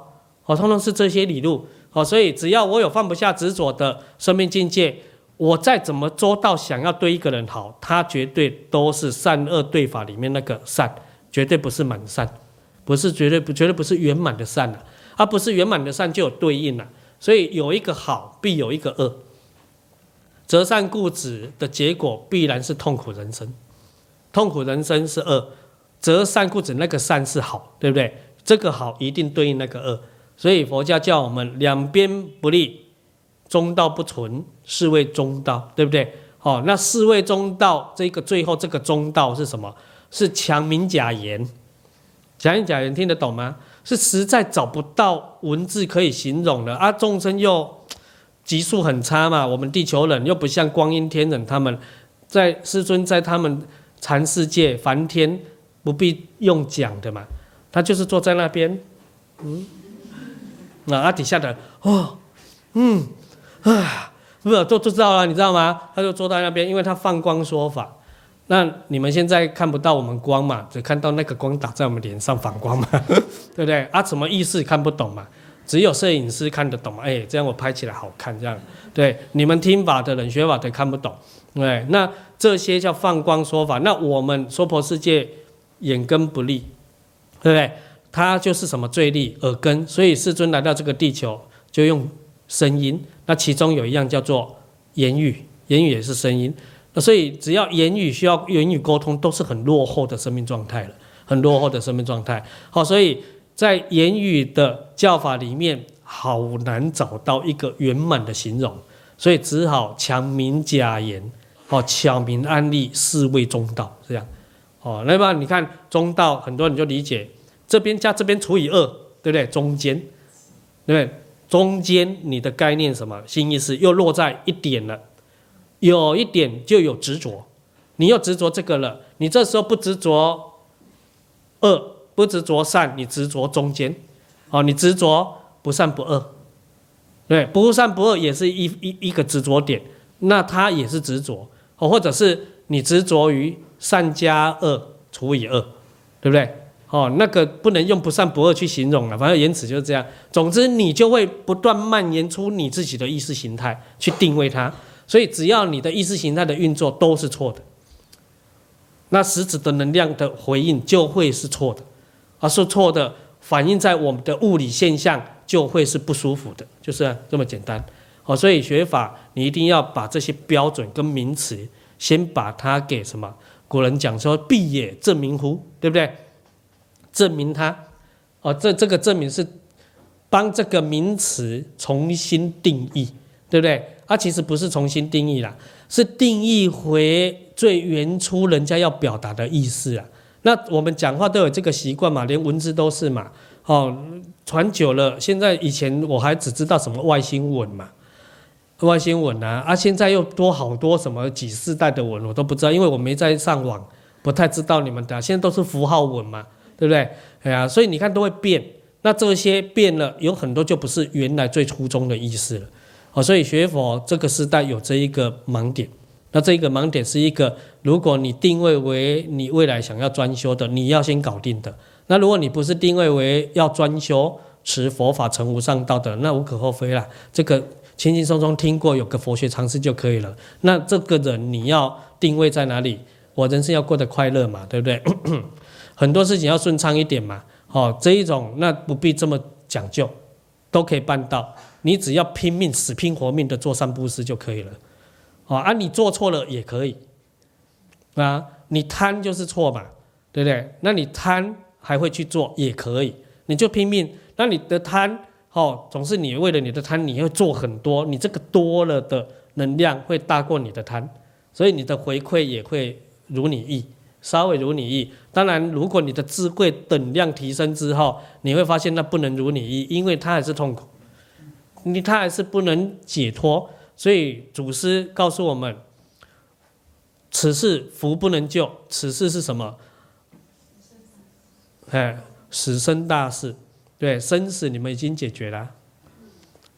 哦，通通是这些理路。哦，所以只要我有放不下执着的生命境界。我再怎么做到想要对一个人好，他绝对都是善恶对法里面那个善，绝对不是满善，不是绝对不绝对不是圆满的善啊，而不是圆满的善就有对应了，所以有一个好必有一个恶，择善固执的结果必然是痛苦人生，痛苦人生是恶，择善固执那个善是好，对不对？这个好一定对应那个恶，所以佛教叫我们两边不利。中道不存，是谓中道，对不对？哦，那是谓中道，这个最后这个中道是什么？是强名假言，强名假言听得懂吗？是实在找不到文字可以形容的啊！众生又级数很差嘛，我们地球人又不像光阴天人他们，在师尊在他们禅世界梵天不必用讲的嘛，他就是坐在那边，嗯，那啊底下的哦，嗯。啊，不是都都知道了，你知道吗？他就坐在那边，因为他放光说法。那你们现在看不到我们光嘛，只看到那个光打在我们脸上反光嘛，[LAUGHS] 对不对？啊，什么意思看不懂嘛？只有摄影师看得懂。哎，这样我拍起来好看，这样对。你们听法的人、学法的看不懂，对。那这些叫放光说法。那我们娑婆世界眼根不利，对不对？他就是什么最利耳根，所以世尊来到这个地球就用声音。那其中有一样叫做言语，言语也是声音。那所以只要言语需要言语沟通，都是很落后的生命状态了，很落后的生命状态。好，所以在言语的教法里面，好难找到一个圆满的形容，所以只好强名假言，哦，巧明安立，是谓中道，这样。哦，那么你看中道，很多人就理解这边加这边除以二，对不对？中间，对不对？中间你的概念什么？心意思又落在一点了，有一点就有执着，你又执着这个了，你这时候不执着二，不执着善，你执着中间，哦，你执着不善不恶，对，不善不恶也是一一一个执着点，那它也是执着，哦，或者是你执着于善加恶除以二，对不对？哦，那个不能用不善不恶去形容了，反正言辞就是这样。总之，你就会不断蔓延出你自己的意识形态去定位它。所以，只要你的意识形态的运作都是错的，那实质的能量的回应就会是错的，而是错的反映在我们的物理现象就会是不舒服的，就是这么简单。哦，所以学法你一定要把这些标准跟名词先把它给什么？古人讲说“必也证明乎”，对不对？证明它，哦，这这个证明是帮这个名词重新定义，对不对？它其实不是重新定义啦，是定义回最原初人家要表达的意思啊。那我们讲话都有这个习惯嘛，连文字都是嘛。哦，传久了，现在以前我还只知道什么外星文嘛，外星文啊，啊，现在又多好多什么几世代的文，我都不知道，因为我没在上网，不太知道你们的。现在都是符号文嘛。对不对？哎呀，所以你看都会变，那这些变了，有很多就不是原来最初衷的意思了。哦，所以学佛这个时代有这一个盲点，那这一个盲点是一个，如果你定位为你未来想要专修的，你要先搞定的。那如果你不是定位为要专修持佛法成无上道的，那无可厚非啦。这个轻轻松松听过有个佛学常识就可以了。那这个人你要定位在哪里？我人生要过得快乐嘛，对不对？[COUGHS] 很多事情要顺畅一点嘛，哦，这一种那不必这么讲究，都可以办到。你只要拼命死拼活命的做三布施就可以了，啊，你做错了也可以，啊，你贪就是错嘛，对不对？那你贪还会去做也可以，你就拼命。那你的贪，哦，总是你为了你的贪，你会做很多，你这个多了的能量会大过你的贪，所以你的回馈也会如你意。稍微如你意，当然，如果你的智慧等量提升之后，你会发现那不能如你意，因为它还是痛苦，你它还是不能解脱。所以祖师告诉我们，此事福不能救，此事是什么？哎，死生大事，对，生死你们已经解决了，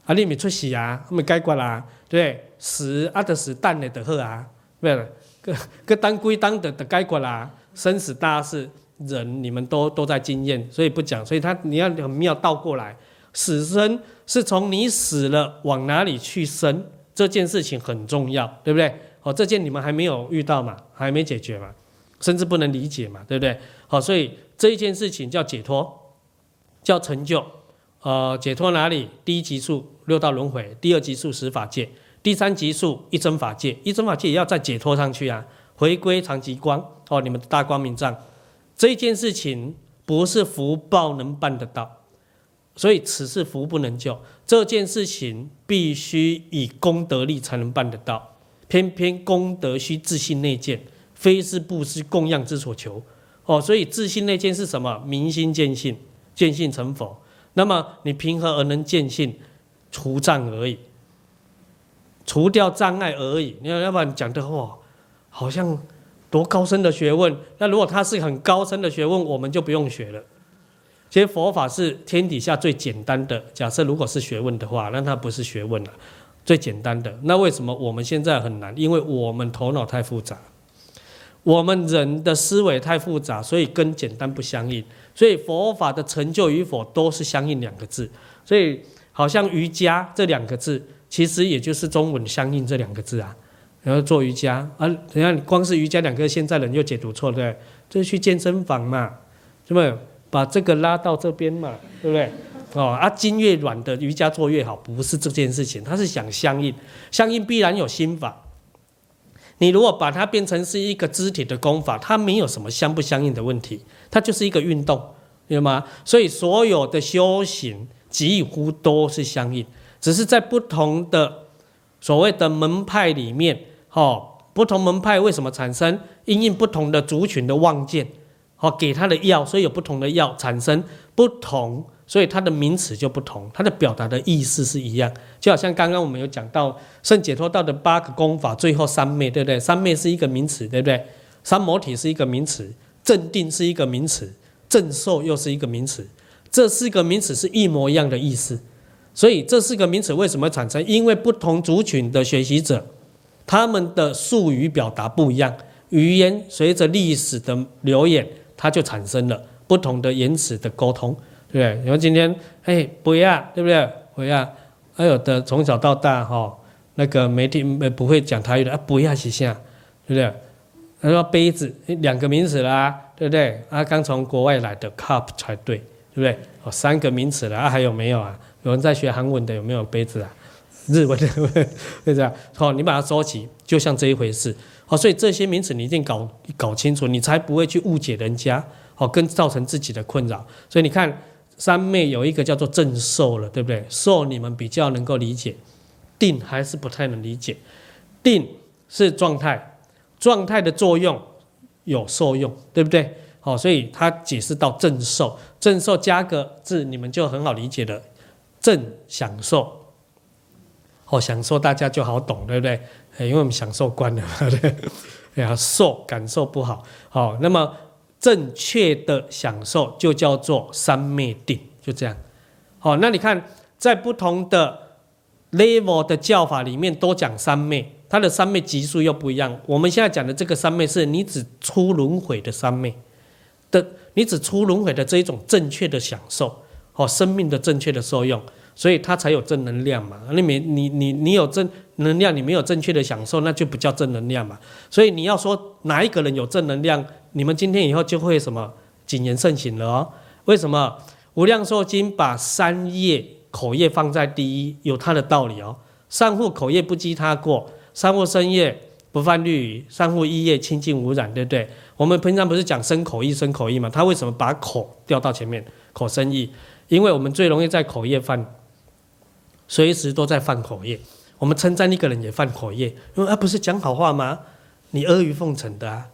啊，你没出息啊，没解决啦，对，死啊的死，蛋的的喝啊，对。个个当归当的的该过啦，生死大事，人你们都都在经验，所以不讲。所以他你要很妙倒过来，死生是从你死了往哪里去生，这件事情很重要，对不对？好，这件你们还没有遇到嘛，还没解决嘛，甚至不能理解嘛，对不对？好，所以这一件事情叫解脱，叫成就。呃，解脱哪里？第一级数六道轮回，第二级数十法界。第三级数一真法界，一真法界也要再解脱上去啊，回归常寂光哦，你们的大光明藏，这件事情不是福报能办得到，所以此事福不能救，这件事情必须以功德力才能办得到，偏偏功德需自信内见，非是布施供养之所求哦，所以自信内见是什么？明心见性，见性成佛。那么你凭何而能见性？除障而已。除掉障碍而已，你要要不然讲的话，好像多高深的学问。那如果它是很高深的学问，我们就不用学了。其实佛法是天底下最简单的。假设如果是学问的话，那它不是学问了，最简单的。那为什么我们现在很难？因为我们头脑太复杂，我们人的思维太复杂，所以跟简单不相应。所以佛法的成就与否都是相应两个字。所以好像瑜伽这两个字。其实也就是中文相应这两个字啊，然后做瑜伽啊，你看光是瑜伽两个，现在人又解读错，对？就是去健身房嘛，是不对？把这个拉到这边嘛，对不对？哦啊，筋越软的瑜伽做越好，不是这件事情，他是想相应，相应必然有心法。你如果把它变成是一个肢体的功法，它没有什么相不相应的问题，它就是一个运动，对吗？所以所有的修行几乎都是相应。只是在不同的所谓的门派里面，哈，不同门派为什么产生？因应不同的族群的望见，哦给他的药，所以有不同的药产生不同，所以它的名词就不同，它的表达的意思是一样。就好像刚刚我们有讲到圣解脱道的八个功法，最后三昧，对不对？三昧是一个名词，对不对？三摩体是一个名词，正定是一个名词，正受又是一个名词，这四个名词是一模一样的意思。所以这四个名词为什么产生？因为不同族群的学习者，他们的术语表达不一样，语言随着历史的流演，它就产生了不同的言辞的沟通，对不对？然后今天，哎，不要，对不对？不要，还有的从小到大哈，那个没听不会讲台语的啊，不要几下，对不对？他说杯子，两个名词啦，对不对？啊，刚从国外来的 cup 才对，对不对？哦，三个名词了啊，还有没有啊？有人在学韩文的有没有杯子啊？日文的 [LAUGHS] 会这样？好，你把它收起，就像这一回事。好，所以这些名词你一定搞搞清楚，你才不会去误解人家，好，跟造成自己的困扰。所以你看三昧有一个叫做正受了，对不对？受你们比较能够理解，定还是不太能理解。定是状态，状态的作用有受用，对不对？好，所以他解释到正受，正受加个字，你们就很好理解了。正享受，哦，享受大家就好懂，对不对？因为我们享受惯了，对不对？哎呀，受感受不好，好，那么正确的享受就叫做三昧定，就这样。好，那你看，在不同的 level 的教法里面都讲三昧，它的三昧级数又不一样。我们现在讲的这个三昧，是你只出轮回的三昧的，你只出轮回的这一种正确的享受。哦，生命的正确的受用，所以它才有正能量嘛。你没你你你有正能量，你没有正确的享受，那就不叫正能量嘛。所以你要说哪一个人有正能量，你们今天以后就会什么谨言慎行了哦。为什么无量寿经把三业口业放在第一，有它的道理哦。三护口业不积他过，三护身业不犯律仪，三护意业清净无染，对不对？我们平常不是讲身口意身口意嘛？他为什么把口调到前面？口身意。因为我们最容易在口业犯，随时都在犯口业。我们称赞一个人也犯口业，因为啊，不是讲好话吗？你阿谀奉承的啊，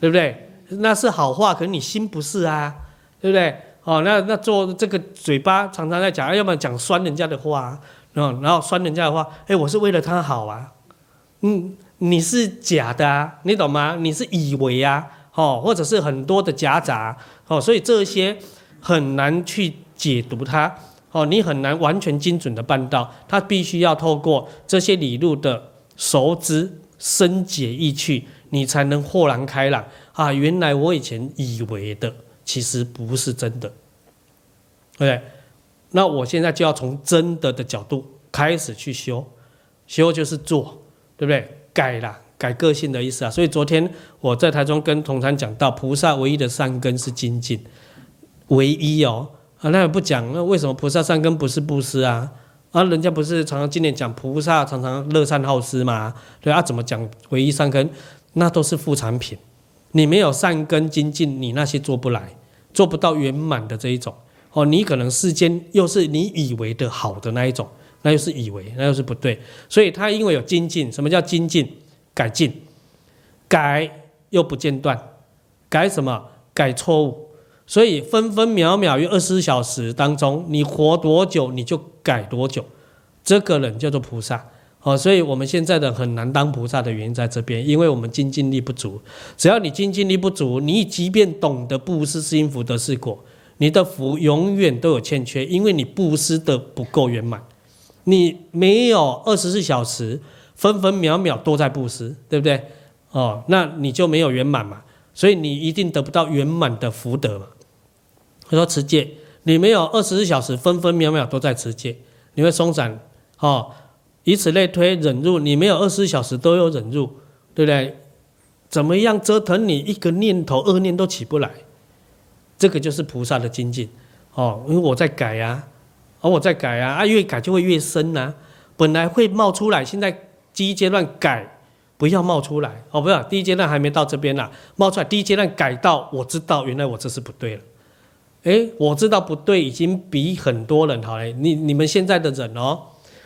对不对？那是好话，可是你心不是啊，对不对？哦，那那做这个嘴巴常常在讲，要不然讲酸人家的话，然后然后酸人家的话，哎，我是为了他好啊，嗯，你是假的，你懂吗？你是以为啊，哦，或者是很多的夹杂，哦，所以这些很难去。解读它，哦，你很难完全精准的办到，它必须要透过这些理路的熟知、深解意趣，你才能豁然开朗啊！原来我以前以为的，其实不是真的，对不对？那我现在就要从真的的角度开始去修，修就是做，对不对？改啦，改个性的意思啊！所以昨天我在台中跟同参讲到，菩萨唯一的善根是精进，唯一哦。啊，那也不讲，那为什么菩萨善根不是布施啊？啊，人家不是常常经典讲菩萨常常乐善好施吗？对啊，怎么讲唯一善根？那都是副产品。你没有善根精进，你那些做不来，做不到圆满的这一种。哦，你可能世间又是你以为的好的那一种，那又是以为，那又是不对。所以他因为有精进，什么叫精进？改进，改又不间断，改什么？改错误。所以分分秒秒于二十四小时当中，你活多久你就改多久，这个人叫做菩萨。哦，所以我们现在的很难当菩萨的原因在这边，因为我们精进力不足。只要你精进力不足，你即便懂得布施是因福德是果，你的福永远都有欠缺，因为你布施的不够圆满。你没有二十四小时分分秒秒都在布施，对不对？哦，那你就没有圆满嘛，所以你一定得不到圆满的福德嘛。他说：“持戒，你没有二十四小时分分秒秒都在持戒，你会松散。哦，以此类推，忍辱，你没有二十四小时都有忍辱，对不对？怎么样折腾你一个念头、恶念都起不来，这个就是菩萨的精进。哦，因为我在改啊，而、我在改啊，啊，越改就会越深呐、本来会冒出来，现在第一阶段改，不要冒出来。哦，不要，第一阶段还没到这边呢，冒出来，第一阶段改到我知道，原来我这是不对了。”诶，我知道不对，已经比很多人好了。你你们现在的人哦，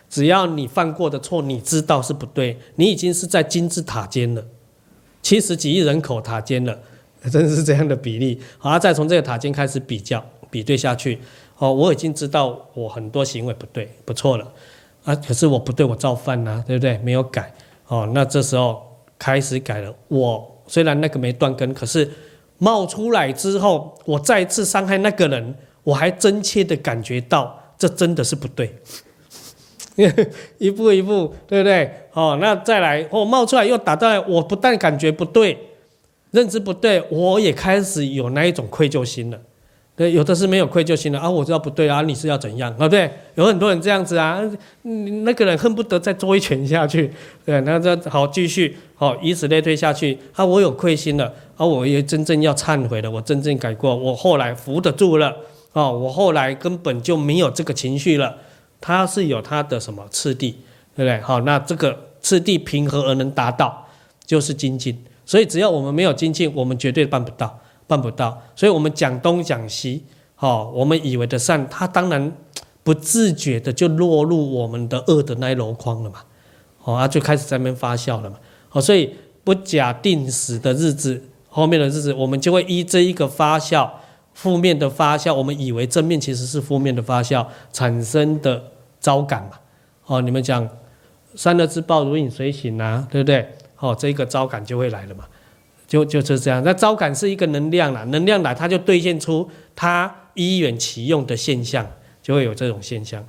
只要你犯过的错，你知道是不对，你已经是在金字塔尖了。七十几亿人口塔尖了，真是这样的比例。好，再从这个塔尖开始比较比对下去，哦，我已经知道我很多行为不对，不错了啊，可是我不对，我造犯呐，对不对？没有改，哦，那这时候开始改了。我虽然那个没断根，可是冒出来之后，我再次伤害那个人，我还真切的感觉到这真的是不对。[LAUGHS] 一步一步，对不对？哦，那再来，我、哦、冒出来又打到来，我不但感觉不对，认知不对，我也开始有那一种愧疚心了。对，有的是没有愧疚心的啊，我知道不对啊，你是要怎样啊？对，有很多人这样子啊，那个人恨不得再揍一拳下去。对，那这好继续，好、以此类推下去。啊，我有愧心了，啊，我也真正要忏悔了，我真正改过，我后来扶得住了，啊，我后来根本就没有这个情绪了。他是有他的什么次第，对不对？好，那这个次第平和而能达到？就是精进。所以只要我们没有精进，我们绝对办不到，办不到。所以我们讲东讲西，好，我们以为的善，它当然不自觉的就落入我们的恶的那一箩筐了嘛。好，啊，就开始在那边发酵了嘛。好，所以不假定时的日子，后面的日子，我们就会依这一个发酵。负面的发酵，我们以为正面其实是负面的发酵产生的招感嘛？哦，你们讲善恶之报如影随形啊，对不对？哦，这个招感就会来了嘛，就就是这样。那招感是一个能量啦，能量来它就兑现出它依缘起用的现象，就会有这种现象。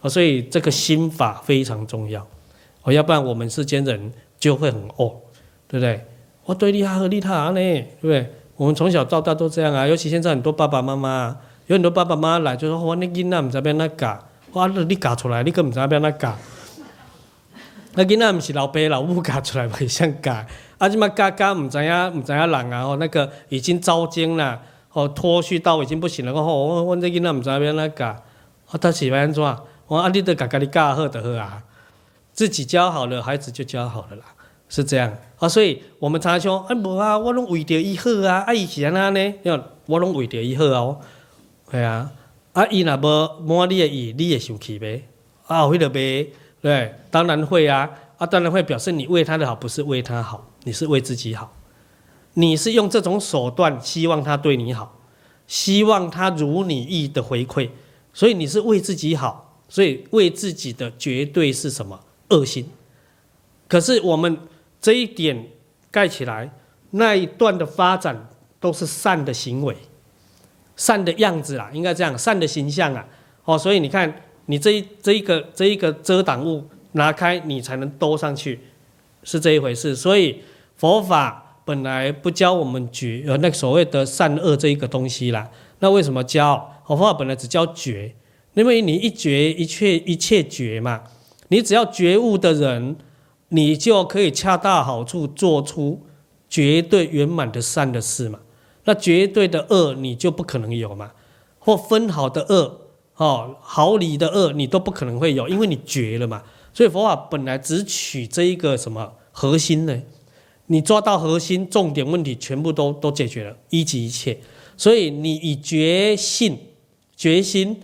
哦，所以这个心法非常重要。哦，要不然我们世间人就会很恶，对不对？我对你好，你好呢，对不对？我们从小到大都这样啊，尤其现在很多爸爸妈妈，有很多爸爸妈妈来就说：“我那囡仔唔知变哪教，哇，你教出来，你更唔知变哪教。”那囡仔唔是老爸老母教出来，会像教，啊，这么教教唔知影唔知影人啊，吼，那个已经糟践了，哦，脱序到已经不行了，哦，我我这囡仔唔知要安怎教，啊，他喜欢怎？我啊，你得家家己教好就好啊，自己教好了，孩子就教好了啦。是这样啊，所以我们常常说，啊，无啊，我拢为着伊好啊，啊，伊是安那呢？我拢为着伊好哦，对啊，啊，伊若无满你的意，你会生气呗？啊，会的呗，对，当然会啊，啊，当然会表示你为他的好，不是为他好，你是为自己好，你是用这种手段希望他对你好，希望他如你意的回馈，所以你是为自己好，所以为自己的绝对是什么？恶心。可是我们。这一点盖起来，那一段的发展都是善的行为，善的样子啦，应该这样，善的形象啊，哦，所以你看，你这一这一个这一个遮挡物拿开，你才能兜上去，是这一回事。所以佛法本来不教我们觉，呃，那所谓的善恶这一个东西啦，那为什么教？佛法本来只教觉，因为你一觉一切一切觉嘛，你只要觉悟的人。你就可以恰到好处做出绝对圆满的善的事嘛？那绝对的恶你就不可能有嘛？或分毫的恶，哦，毫厘的恶你都不可能会有，因为你绝了嘛。所以佛法本来只取这一个什么核心呢？你抓到核心重点问题，全部都都解决了，一即一切。所以你以觉性、决心，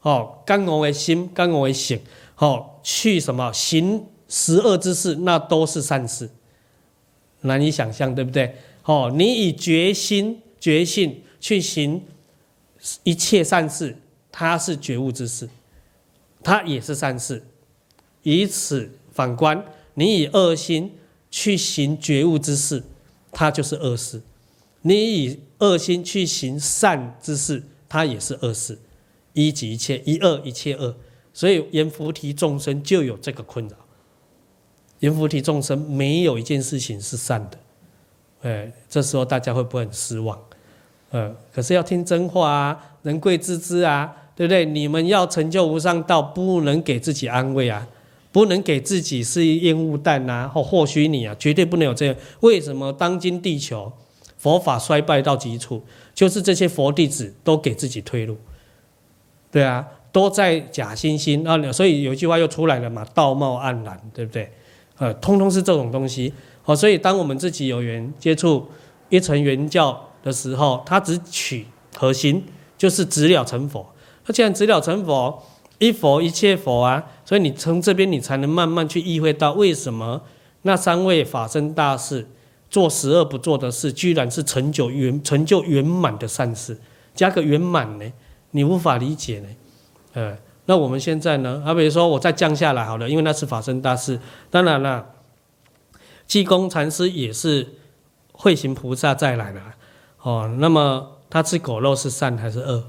哦，刚我为心，刚我为行，哦，去什么行？十恶之事，那都是善事，难以想象，对不对？哦，你以决心、决心去行一切善事，它是觉悟之事，它也是善事。以此反观，你以恶心去行觉悟之事，它就是恶事；你以恶心去行善之事，它也是恶事。一即一切，一恶一切恶，所以阎浮提众生就有这个困扰。阎浮提众生没有一件事情是善的，哎，这时候大家会不会很失望？呃，可是要听真话啊，人贵自知啊，对不对？你们要成就无上道，不能给自己安慰啊，不能给自己是烟雾弹啊，或或许你啊，绝对不能有这样。为什么当今地球佛法衰败到极处，就是这些佛弟子都给自己退路，对啊，都在假惺惺啊，所以有一句话又出来了嘛，道貌岸然，对不对？呃，通通是这种东西，好，所以当我们自己有缘接触一乘圆教的时候，它只取核心，就是直了成佛。那既然直了成佛，一佛一切佛啊，所以你从这边你才能慢慢去意会到为什么那三位法身大士做十恶不做的事，居然是成就圆成就圆满的善事，加个圆满呢，你无法理解呢。呃，那我们现在呢？啊，比如说我再降下来好了，因为那是法身大士。当然了，济公禅师也是慧行菩萨再来的哦。那么他吃狗肉是善还是恶？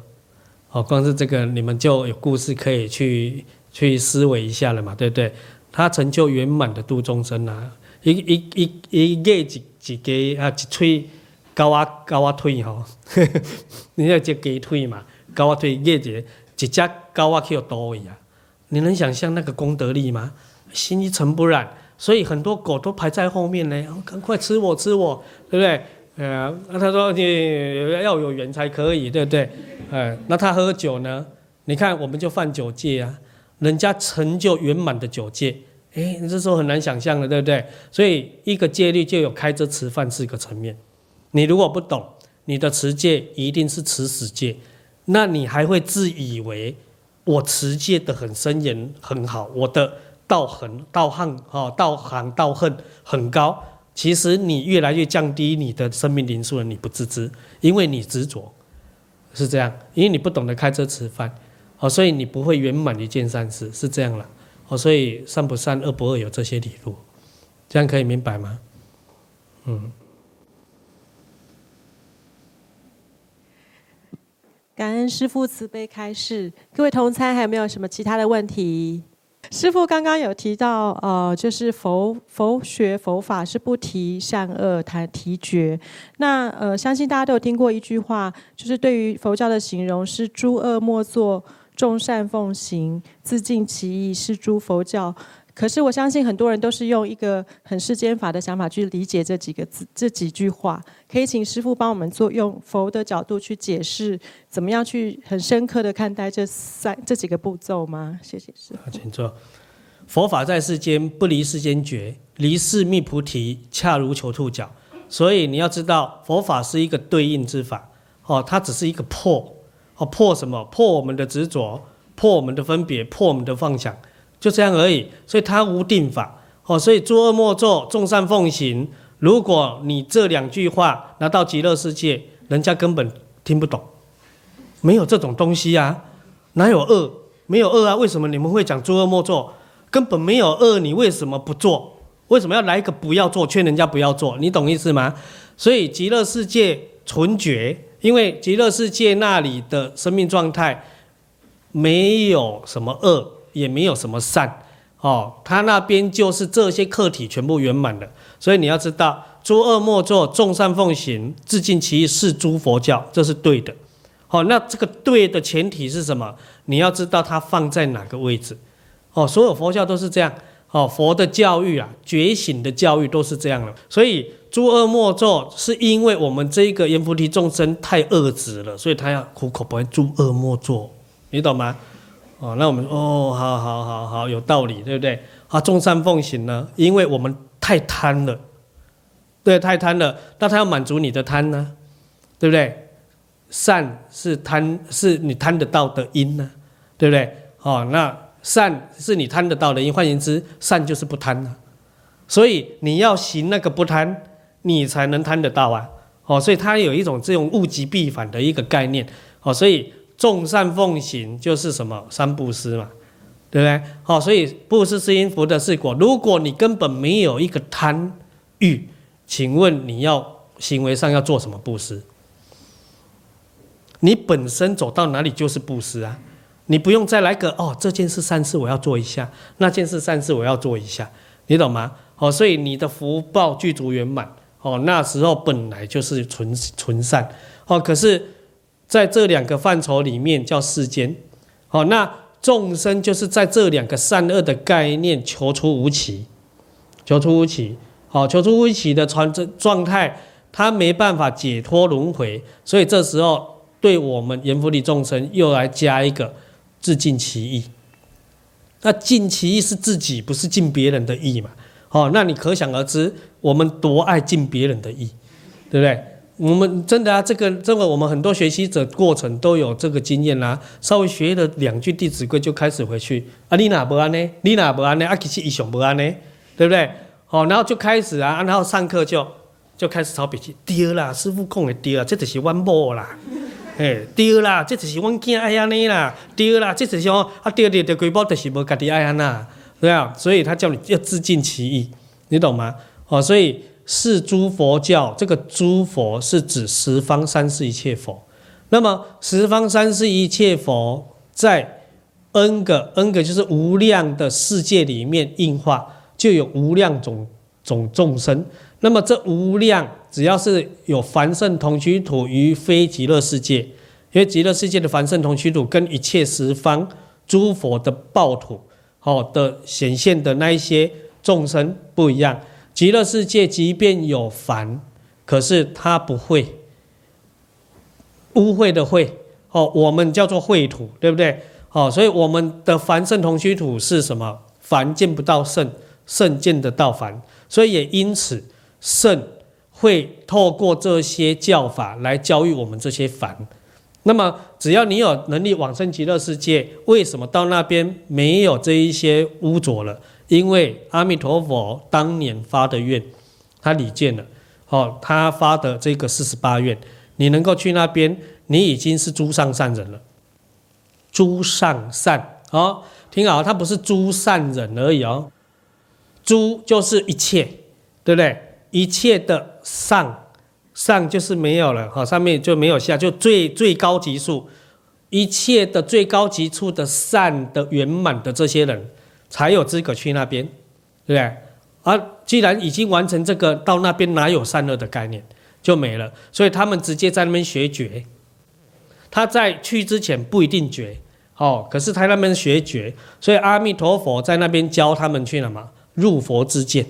哦，光是这个你们就有故事可以去去思维一下了嘛，对不对？他成就圆满的度众生啊，一一一一个一一个啊，一喙高啊高啊腿吼，[LAUGHS] 你要只鸡腿嘛，高啊腿，一只一只高啊去有多位啊？你能想象那个功德力吗？心一尘不染，所以很多狗都排在后面呢，赶快吃我吃我，对不对？呃，那他说你要有缘才可以，对不对？哎，那他喝酒呢？你看我们就犯酒戒啊。人家成就圆满的九戒，哎，你这时候很难想象了，对不对？所以一个戒律就有开遮持犯四个层面。你如果不懂，你的持戒一定是持死戒，那你还会自以为我持戒的很森严很好，我的道行道行哦道行道恨很高。其实你越来越降低你的生命灵数了，你不自知，因为你执着，是这样，因为你不懂得开车吃饭。哦，所以你不会圆满一件善事，是这样了。哦，所以善不善、恶不恶有这些理路，这样可以明白吗？嗯。感恩师父慈悲开示，各位同参还有没有什么其他的问题？师傅刚刚有提到，呃，就是佛佛学佛法是不提善恶，谈提觉。那呃，相信大家都有听过一句话，就是对于佛教的形容是诸恶莫作。众善奉行，自尽其意，是诸佛教。可是我相信很多人都是用一个很世间法的想法去理解这几个字、这几句话。可以请师傅帮我们做用佛的角度去解释，怎么样去很深刻的看待这三这几个步骤吗？谢谢师父。请坐。佛法在世间，不离世间觉，离世觅菩提，恰如求兔角。所以你要知道，佛法是一个对应之法，哦，它只是一个破。哦，破什么？破我们的执着，破我们的分别，破我们的妄想，就这样而已。所以它无定法。哦，所以诸恶莫作，众善奉行。如果你这两句话拿到极乐世界，人家根本听不懂，没有这种东西啊，哪有恶？没有恶啊？为什么你们会讲诸恶莫作？根本没有恶，你为什么不做？为什么要来一个不要做，劝人家不要做？你懂意思吗？所以极乐世界纯绝。因为极乐世界那里的生命状态，没有什么恶，也没有什么善，哦，他那边就是这些课题全部圆满了。所以你要知道，诸恶莫作，众善奉行，自尽其意，是诸佛教，这是对的。好，那这个对的前提是什么？你要知道它放在哪个位置。哦，所有佛教都是这样。哦，佛的教育啊，觉醒的教育都是这样的。所以。诸恶莫作，是因为我们这个阎浮提众生太恶执了，所以他要苦口婆心诸恶莫作，你懂吗？哦，那我们哦，好好好好，有道理，对不对？啊，众善奉行呢，因为我们太贪了，对，太贪了，那他要满足你的贪呢，对不对？善是贪，是你贪得到的因呢，对不对？哦，那善是你贪得到的因，换言之，善就是不贪呢，所以你要行那个不贪。你才能贪得到啊！哦，所以它有一种这种物极必反的一个概念哦，所以众善奉行就是什么三布施嘛，对不对？好，所以布施是因，福德是果。如果你根本没有一个贪欲，请问你要行为上要做什么布施？你本身走到哪里就是布施啊！你不用再来个哦，这件事善事我要做一下，那件事善事我要做一下，你懂吗？哦，所以你的福报具足圆满。哦，那时候本来就是纯纯善，哦，可是在这两个范畴里面叫世间，哦，那众生就是在这两个善恶的概念求出无期，求出无期，好，求出无期的传真状态，他没办法解脱轮回，所以这时候对我们阎浮提众生又来加一个自尽其意，那尽其意是自己，不是尽别人的意嘛。哦，那你可想而知，我们多爱尽别人的意，对不对？我们真的啊，这个这个，我们很多学习者过程都有这个经验啦、啊。稍微学了两句《弟子规》，就开始回去啊，你哪不安呢？你哪不安呢？啊，其实一想不安呢，对不对？哦，然后就开始啊，然后上课就就开始抄笔记。对啦，师傅讲的对啦，这就是阮某啦。哎，对啦，这就是阮囝爱安尼啦。对啦，这就是哦，啊对对对，规部就是无家己爱安那，对啊。所以他叫你要自尽其意，你懂吗？哦，所以是诸佛教，这个诸佛是指十方三世一切佛。那么十方三世一切佛在 N 个 N 个就是无量的世界里面应化，就有无量种种众生。那么这无量，只要是有凡圣同居土于非极乐世界，因为极乐世界的凡圣同居土跟一切十方诸佛的报土，好的显现的那一些众生不一样。极乐世界即便有凡，可是它不会，污秽的秽，哦，我们叫做秽土，对不对？好，所以我们的凡圣同居土是什么？凡见不到圣，圣见得到凡，所以也因此。圣会透过这些教法来教育我们这些凡。那么，只要你有能力往生极乐世界，为什么到那边没有这一些污浊了？因为阿弥陀佛当年发的愿，他礼见了，哦，他发的这个四十八愿，你能够去那边，你已经是诸上善人了。诸上善，哦，听好，他不是诸善人而已哦，诸就是一切，对不对？一切的上，上就是没有了，哈，上面就没有下，就最最高级数，一切的最高级处的善的圆满的这些人，才有资格去那边，对不对？而、啊、既然已经完成这个，到那边哪有善恶的概念，就没了。所以他们直接在那边学觉，他在去之前不一定觉，哦，可是他那边学觉，所以阿弥陀佛在那边教他们去了嘛，入佛之见，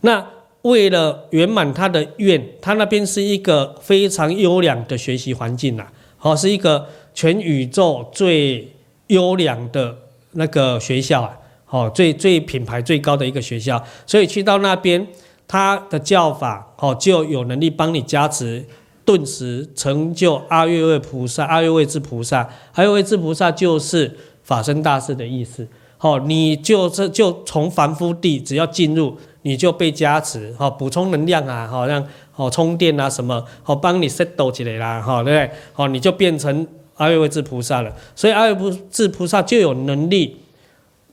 那。为了圆满他的愿，他那边是一个非常优良的学习环境呐，好，是一个全宇宙最优良的那个学校啊，好，最最品牌最高的一个学校，所以去到那边，他的教法哦就有能力帮你加持，顿时成就阿育卫菩萨、阿育卫之菩萨、阿育位之菩萨就是法身大士的意思，好，你就是就从凡夫地只要进入。你就被加持，哈，补充能量啊，好像哦充电啊什么，好帮你 set 到起来啦，哈，对不对？好，你就变成阿育卫之菩萨了。所以阿育卫之菩萨就有能力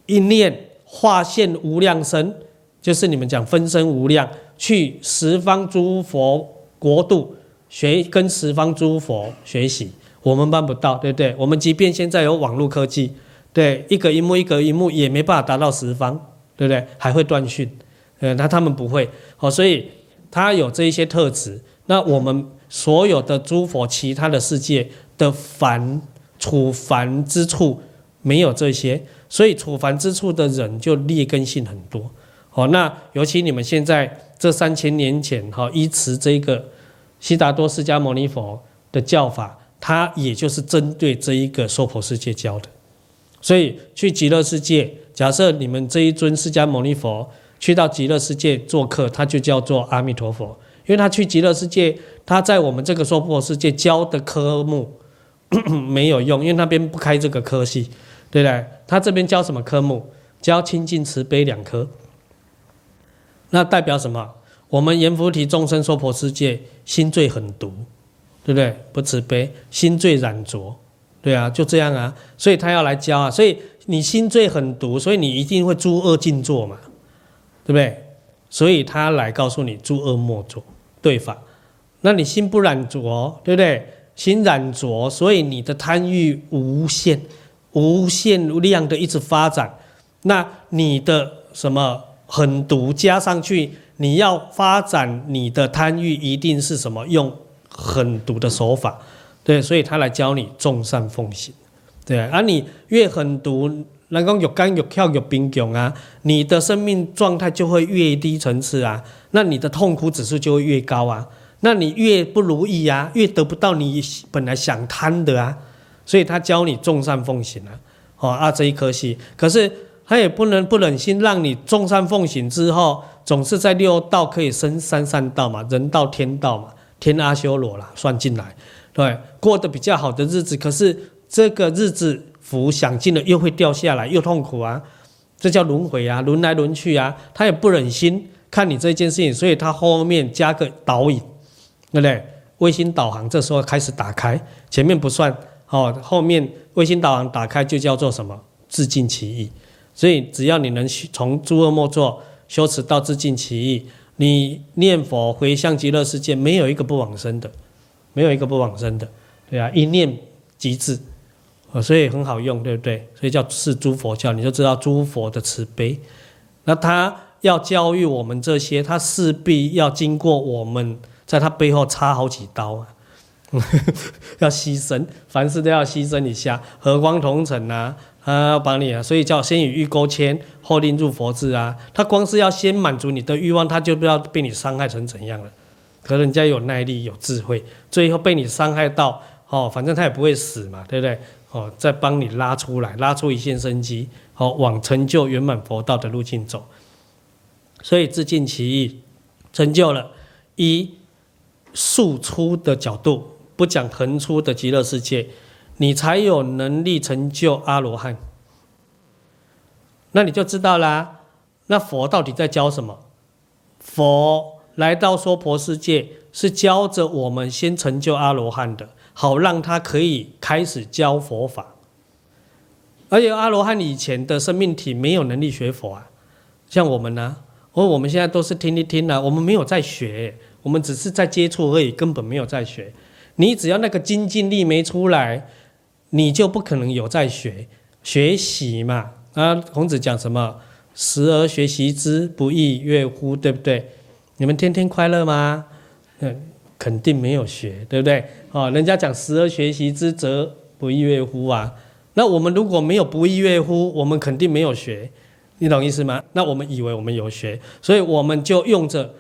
一念化现无量身，就是你们讲分身无量，去十方诸佛国度学，跟十方诸佛学习。我们办不到，对不对？我们即便现在有网络科技，对，一个一幕一个一幕也没办法达到十方，对不对？还会断讯。呃，那他们不会，好，所以他有这一些特质。那我们所有的诸佛，其他的世界的凡处凡之处没有这些，所以处凡之处的人就劣根性很多。好，那尤其你们现在这三千年前，哈，依持这个悉达多释迦牟尼佛的教法，他也就是针对这一个娑婆世界教的。所以去极乐世界，假设你们这一尊释迦牟尼佛。去到极乐世界做客，他就叫做阿弥陀佛，因为他去极乐世界，他在我们这个娑婆世界教的科目 [COUGHS] 没有用，因为那边不开这个科系，对不对？他这边教什么科目？教清净慈悲两科。那代表什么？我们阎浮提众生娑婆世界心最狠毒，对不对？不慈悲，心最染浊，对啊，就这样啊。所以他要来教啊。所以你心最狠毒，所以你一定会诸恶尽作嘛。对不对？所以他来告诉你诸恶莫作，对法。那你心不染浊，对不对？心染浊，所以你的贪欲无限、无限量的一直发展。那你的什么狠毒加上去，你要发展你的贪欲，一定是什么用狠毒的手法，对。所以他来教你众善奉行，对。而、啊、你越狠毒。能够越干越跳越贫穷啊，你的生命状态就会越低层次啊，那你的痛苦指数就会越高啊，那你越不如意啊，越得不到你本来想贪的啊，所以他教你众善奉行啊，哦啊这一颗心，可是他也不能不忍心让你众善奉行之后，总是在六道可以升三善道嘛，人道天道嘛，天阿修罗啦算进来，对，过得比较好的日子，可是这个日子。福享尽了又会掉下来，又痛苦啊，这叫轮回啊，轮来轮去啊，他也不忍心看你这件事情，所以他后面加个导引，对不对？卫星导航这时候开始打开，前面不算哦，后面卫星导航打开就叫做什么？自尽其意。所以只要你能从诸恶莫作修持到自尽其意，你念佛回向极乐世界，没有一个不往生的，没有一个不往生的，对啊，一念即至，所以很好用，对不对？所以叫是诸佛教，你就知道诸佛的慈悲。那他要教育我们这些，他势必要经过我们在他背后插好几刀啊，[LAUGHS] 要牺牲，凡事都要牺牲一下。和光同尘啊，他要帮你啊，所以叫先与欲钩牵，后令入佛智啊。他光是要先满足你的欲望，他就不知道被你伤害成怎样了。可人家有耐力、有智慧，最后被你伤害到哦，反正他也不会死嘛，对不对？哦，再帮你拉出来，拉出一线生机。好，往成就圆满佛道的路径走，所以自尽其意，成就了，以竖出的角度，不讲横出的极乐世界，你才有能力成就阿罗汉。那你就知道啦，那佛到底在教什么？佛来到娑婆世界，是教着我们先成就阿罗汉的，好让他可以开始教佛法。而且阿罗汉以前的生命体没有能力学佛啊，像我们呢，而我们现在都是听一听啊，我们没有在学，我们只是在接触而已，根本没有在学。你只要那个精进力没出来，你就不可能有在学学习嘛。啊，孔子讲什么？时而学习之，不亦说乎？对不对？你们天天快乐吗？嗯，肯定没有学，对不对？哦，人家讲时而学习之，则不亦说乎啊。那我们如果没有不亦说乎，我们肯定没有学，你懂意思吗？那我们以为我们有学，所以我们就用着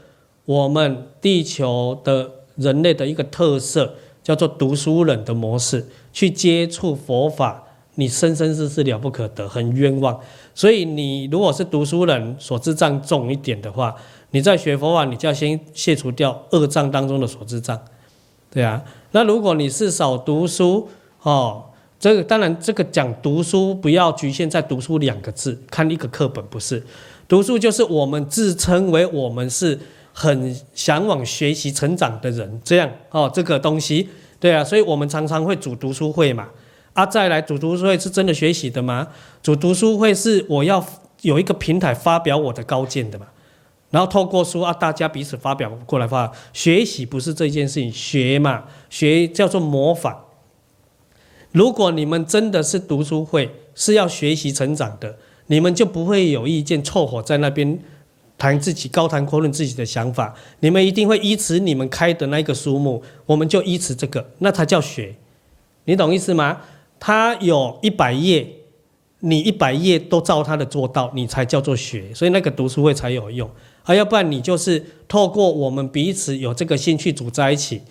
我们地球的人类的一个特色，叫做读书人的模式去接触佛法，你生生世世了不可得，很冤枉。所以你如果是读书人，所知障重一点的话，你在学佛法，你就要先卸除掉恶障当中的所知障，对啊。那如果你是少读书，哦。这个当然，这个讲读书不要局限在读书两个字，看一个课本不是。读书就是我们自称为我们是很向往学习成长的人，这样哦，这个东西对啊，所以我们常常会组读书会嘛。啊，再来组读书会是真的学习的吗？组读书会是我要有一个平台发表我的高见的嘛，然后透过书啊，大家彼此发表过来发学习不是这件事情，学嘛，学叫做模仿。如果你们真的是读书会，是要学习成长的，你们就不会有意见凑合在那边谈自己高谈阔论自己的想法。你们一定会依持你们开的那个书目，我们就依持这个，那才叫学。你懂意思吗？他有一百页，你一百页都照他的做到，你才叫做学。所以那个读书会才有用，啊，要不然你就是透过我们彼此有这个兴趣组在一起，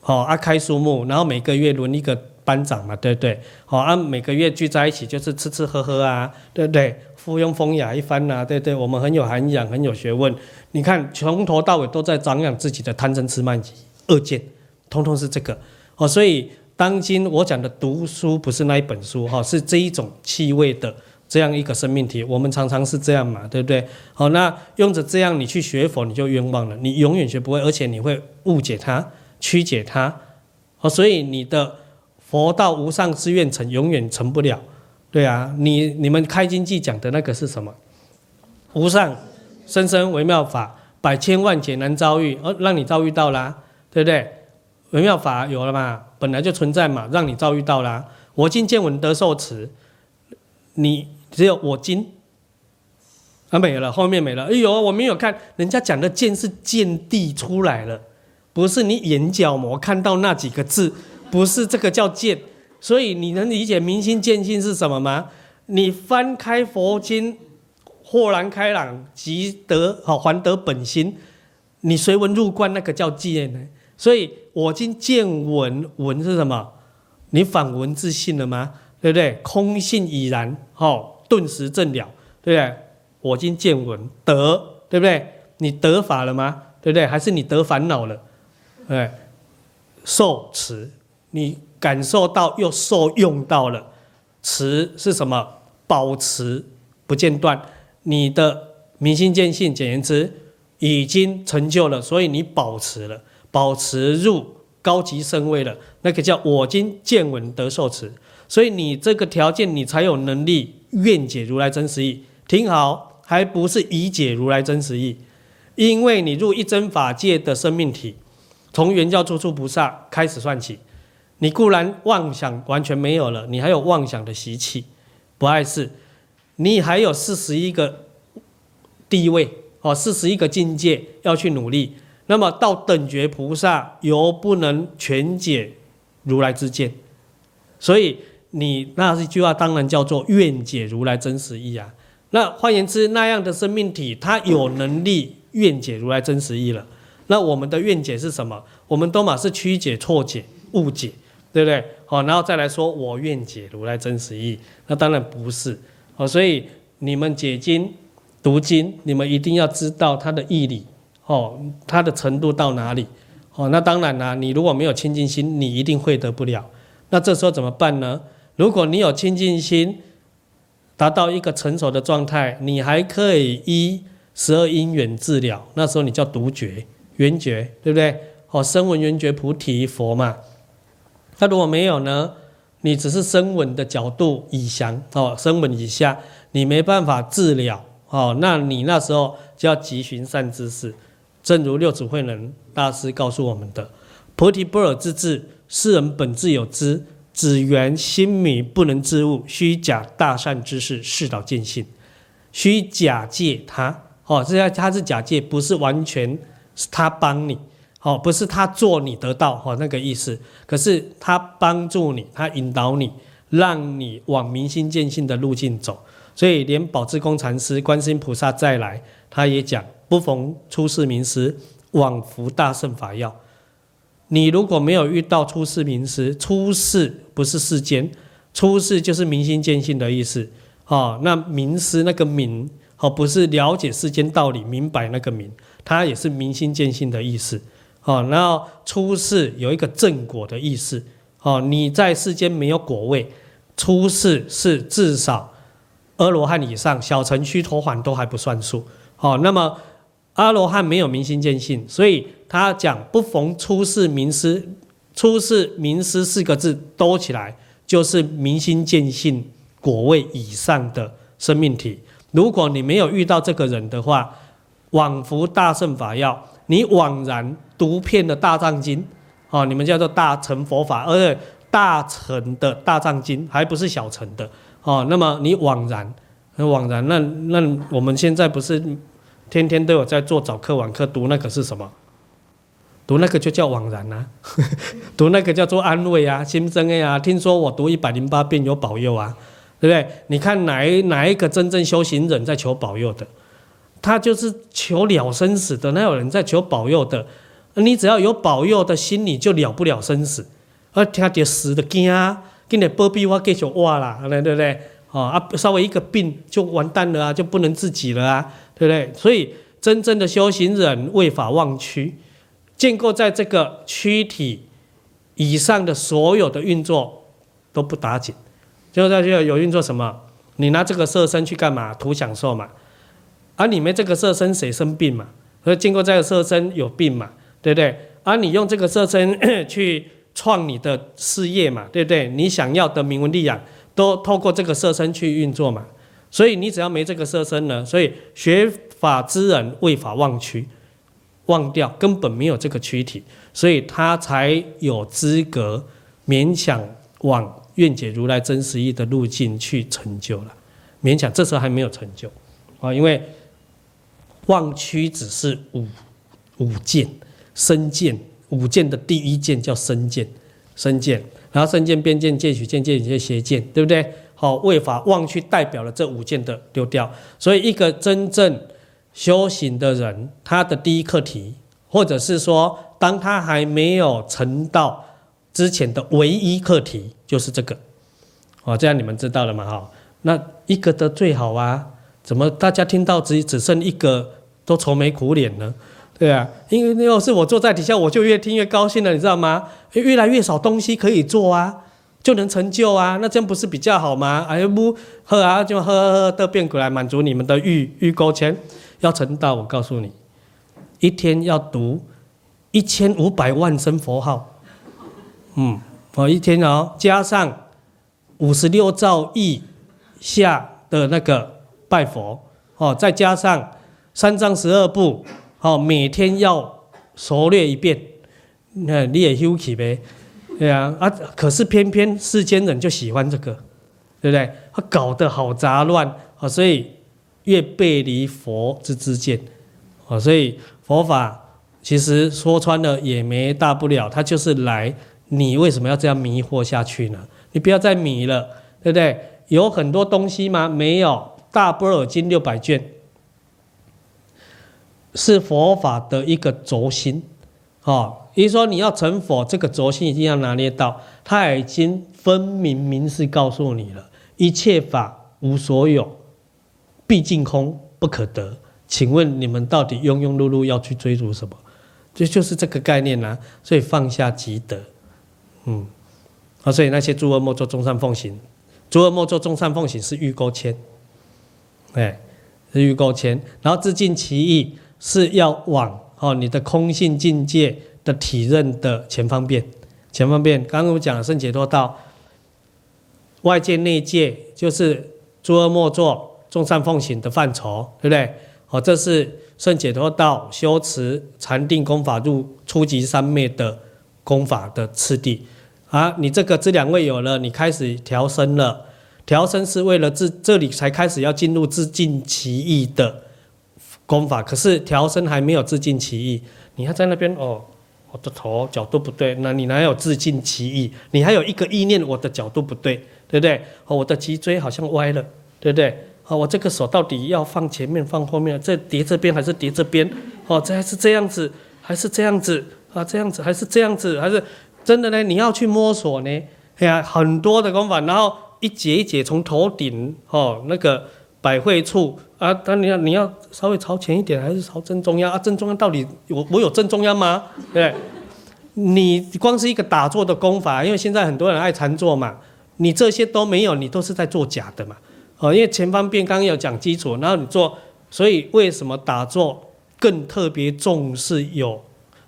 好啊，开书目，然后每个月轮一个。班长嘛，对不对？好，啊，每个月聚在一起就是吃吃喝喝啊，对不对？附庸风雅一番呐，对对？我们很有涵养，很有学问。你看，从头到尾都在长养自己的贪嗔痴慢疑恶见，通通是这个。哦，所以当今我讲的读书不是那一本书哈，是这一种气味的这样一个生命体。我们常常是这样嘛，对不对？好，那用着这样你去学佛，你就冤枉了，你永远学不会，而且你会误解它、曲解它。哦，所以你的。佛道无上之愿成，永远成不了。对啊，你你们开经记讲的那个是什么？无上甚深微妙法，百千万劫难遭遇，哦，让你遭遇到啦，对不对？微妙法有了嘛，本来就存在嘛，让你遭遇到啦。我今见闻得受持，你只有我今啊没了，后面没了。哎呦，我没有看人家讲的见是见地出来了，不是你眼角膜看到那几个字。不是这个叫见，所以你能理解明心见性是什么吗？你翻开佛经，豁然开朗，即得好还得本心，你随文入观，那个叫见呢。所以我今见闻，闻是什么？你反闻自性了吗？对不对？空性已然，好，顿时证了，对不对？我今见闻得，对不对？你得法了吗？对不对？还是你得烦恼了？对，受持。你感受到又受用到了，持是什么？保持不间断。你的明心见性，简言之，已经成就了，所以你保持了，保持入高级圣位了，那个叫我今见闻得受持，所以你这个条件，你才有能力愿解如来真实意。听好，还不是已解如来真实意，因为你入一真法界的生命体，从原教初处菩萨开始算起，你固然妄想完全没有了，你还有妄想的习气，不碍事，你还有四十一个地位哦，四十一个境界要去努力。那么到等觉菩萨，犹不能全解如来之见，所以你那一句话当然叫做愿解如来真实义啊。那换言之，那样的生命体，他有能力愿解如来真实义了。那我们的愿解是什么？我们都嘛是曲解、错解、误解，对不对？好，然后再来说我愿解如来真实意，那当然不是。哦，所以你们解经、读经，你们一定要知道它的义理，哦，它的程度到哪里？哦，那当然啦，你如果没有清净心，你一定会得不了。那这时候怎么办呢？如果你有清净心，达到一个成熟的状态，你还可以依十二因缘治疗。那时候你叫独觉、缘觉，对不对？哦，声闻缘觉菩提佛嘛。那如果没有呢？你只是声闻的角度以降哦，声闻以下你没办法治疗哦。那你那时候就要急寻善知识。正如六祖慧能大师告诉我们的：“菩提般若之智，世人本自有之。”只缘心迷不能自悟，虚假大善知识，示导见性。虚假借他，哦，这他是假借，不是完全是他帮你，哦，不是他做你得到，哦，那个意思。可是他帮助你，他引导你，让你往明心见性的路径走。所以连宝志公禅师、观世音菩萨再来，他也讲：不逢出世名师，枉服大圣法要。你如果没有遇到出世名师，出世不是世间，出世就是明心见性的意思。哦，那名师那个明，哦，不是了解世间道理、明白那个明，它也是明心见性的意思。哦，然后出世有一个正果的意思。哦，你在世间没有果位，出世是至少阿罗汉以上，小乘须陀洹都还不算数。哦，那么阿罗汉没有明心见性，所以。他讲不逢出世名师，出世名师四个字兜起来就是明心见性果位以上的生命体。如果你没有遇到这个人的话，枉服大圣法要，你枉然读遍了大藏经，哦，你们叫做大乘佛法，而且大乘的大藏经还不是小乘的，哦，那么你枉然，枉然，那那我们现在不是天天都有在做早课晚课读那个是什么？读那个就叫枉然啊，[LAUGHS] 读那个叫做安慰啊，心生呀，听说我读一百零八遍有保佑啊，对不对？你看哪一哪一个真正修行人在求保佑的？他就是求了生死的，那有人在求保佑的？你只要有保佑的心，你就了不了生死。而听到死的惊啊，跟你波比我继续挖啦，对不对？哦啊，稍微一个病就完蛋了啊，就不能自己了啊，对不对？所以真正的修行人为法忘躯。建构在这个躯体以上的所有的运作都不打紧，就在这有运作什么？你拿这个色身去干嘛？图享受嘛。而、啊、你没这个色身，谁生病嘛？所以经过这个色身有病嘛？对不对？而、啊、你用这个色身 [COUGHS] 去创你的事业嘛？对不对？你想要的名闻利养都透过这个色身去运作嘛？所以你只要没这个色身呢，所以学法之人为法忘躯。忘掉根本没有这个躯体，所以他才有资格勉强往愿解如来真实义的路径去成就了。勉强这时候还没有成就啊，因为忘躯只是五五件身见，五件的第一件叫身见，身见，然后身见、边见、见取见、见取见、邪见，对不对？好，为法忘躯代表了这五件的丢掉，所以一个真正。修行的人，他的第一课题，或者是说，当他还没有成道之前的唯一课题，就是这个。哦，这样你们知道了吗？哈，那一个的最好啊，怎么大家听到只只剩一个都愁眉苦脸呢？对啊，因为要是我坐在底下，我就越听越高兴了，你知道吗？越来越少东西可以做啊，就能成就啊，那这样不是比较好吗？哎不喝啊，就喝喝喝都变过来满足你们的欲欲勾牵。要成道，我告诉你，一天要读一千五百万声佛号，嗯，我，一天哦，加上五十六兆亿下的那个拜佛，哦，再加上三藏十二部，哦，每天要熟练一遍，那你也休息呗，对啊，啊，可是偏偏世间人就喜欢这个，对不对？他搞得好杂乱，啊，所以越背离佛之之见，啊，所以佛法其实说穿了也没大不了，他就是来，你为什么要这样迷惑下去呢？你不要再迷了，对不对？有很多东西吗？没有，大般若经六百卷是佛法的一个轴心，哦，也就是说你要成佛，这个轴心一定要拿捏到，他已经分明明示告诉你了。一切法无所有，毕竟空不可得。请问你们到底庸庸碌碌要去追逐什么？这就，是这个概念啊。所以放下即得，嗯，啊，所以那些诸恶莫作，众善奉行。诸恶莫作，众善奉行是欲勾牵，哎，是欲钩牵。然后自尽其意是要往哦你的空性境界的体认的前方便，前方便。刚刚我讲了圣解脱道。外界内界就是诸恶莫作、众善奉行的范畴，对不对？好，这是圣解脱道修持禅定功法入初级三昧的功法的次第。啊，你这个这两位有了，你开始调身了。调身是为了自这里才开始要进入自尽其意的功法，可是调身还没有自尽其意，你还在那边哦，我的头角度不对，那你哪有自尽其意？你还有一个意念，我的角度不对。对不对？哦，我的脊椎好像歪了，对不对？哦，我这个手到底要放前面放后面？这叠这边还是叠这边？哦，这还是这样子，还是这样子？啊，这样子还是这样子？还是真的呢？你要去摸索呢？哎呀，很多的功法，然后一节一节从头顶哦那个百会处啊，当你要你要稍微朝前一点，还是朝正中央啊？正中央到底我我有正中央吗？对，你光是一个打坐的功法，因为现在很多人爱禅坐嘛。你这些都没有，你都是在做假的嘛？哦，因为前方便刚刚有讲基础，然后你做，所以为什么打坐更特别重视有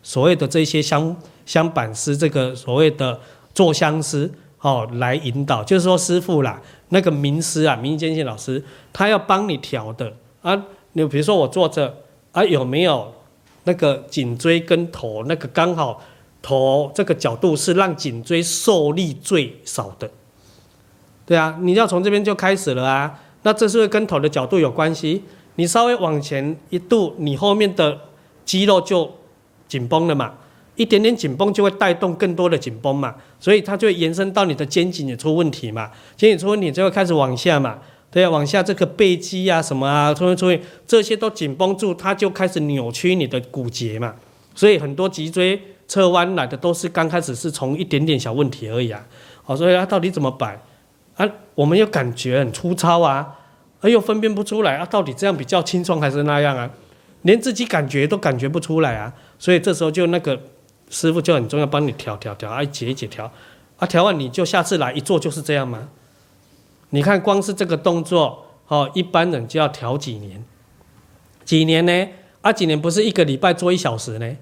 所谓的这些香香板师，这个所谓的坐香师哦来引导，就是说师傅啦，那个名师啊，民间性老师，他要帮你调的啊。你比如说我坐着啊，有没有那个颈椎跟头那个刚好头这个角度是让颈椎受力最少的？对啊，你要从这边就开始了啊。那这是会跟头的角度有关系。你稍微往前一度，你后面的肌肉就紧绷了嘛。一点点紧绷就会带动更多的紧绷嘛，所以它就会延伸到你的肩颈也出问题嘛。肩颈出问题就会开始往下嘛。对啊，往下这个背肌啊什么啊，出现出现这些都紧绷住，它就开始扭曲你的骨节嘛。所以很多脊椎侧弯来的都是刚开始是从一点点小问题而已啊。好，所以它到底怎么摆？啊，我们又感觉很粗糙啊，而又分辨不出来啊，到底这样比较轻松还是那样啊？连自己感觉都感觉不出来啊，所以这时候就那个师傅就很重要，帮你调调调，啊，一节一节调，啊，调完你就下次来一做就是这样吗？你看光是这个动作，哦，一般人就要调几年，几年呢？啊，几年不是一个礼拜做一小时呢，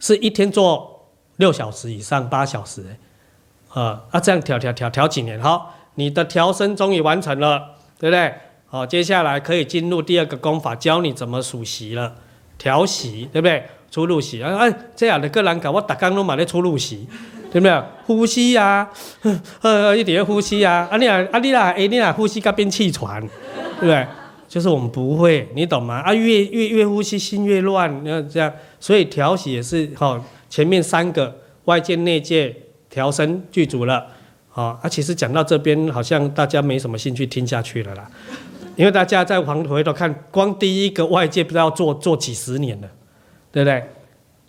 是一天做六小时以上八小时，啊，啊，这样调调调调几年，好。你的调身终于完成了，对不对？好，接下来可以进入第二个功法，教你怎么数息了。调息，对不对？出入息，哎，这样的个人搞，我打工都买的出入息，对不对？呼吸呀，[LAUGHS] 呃，一点呼吸呀，啊你啊，啊你啊，哎你啊，呼吸该变气喘，对不对？就是我们不会，你懂吗？啊，越越越呼吸心越乱，你看这样，所以调息也是好，前面三个外界内界调身具足了。啊，啊，其实讲到这边，好像大家没什么兴趣听下去了啦，因为大家再往回头看，光第一个外界不知道做做几十年了，对不对？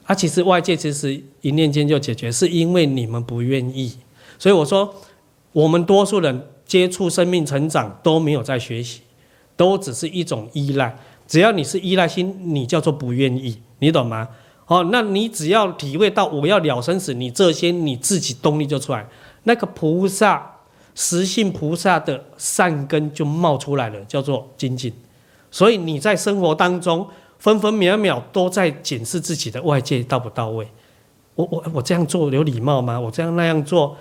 啊，其实外界其实一念间就解决，是因为你们不愿意。所以我说，我们多数人接触生命成长都没有在学习，都只是一种依赖。只要你是依赖心，你叫做不愿意，你懂吗？哦，那你只要体会到我要了生死，你这些你自己动力就出来。那个菩萨实性菩萨的善根就冒出来了，叫做精进。所以你在生活当中分分秒秒都在检视自己的外界到不到位。我我我这样做有礼貌吗？我这样那样做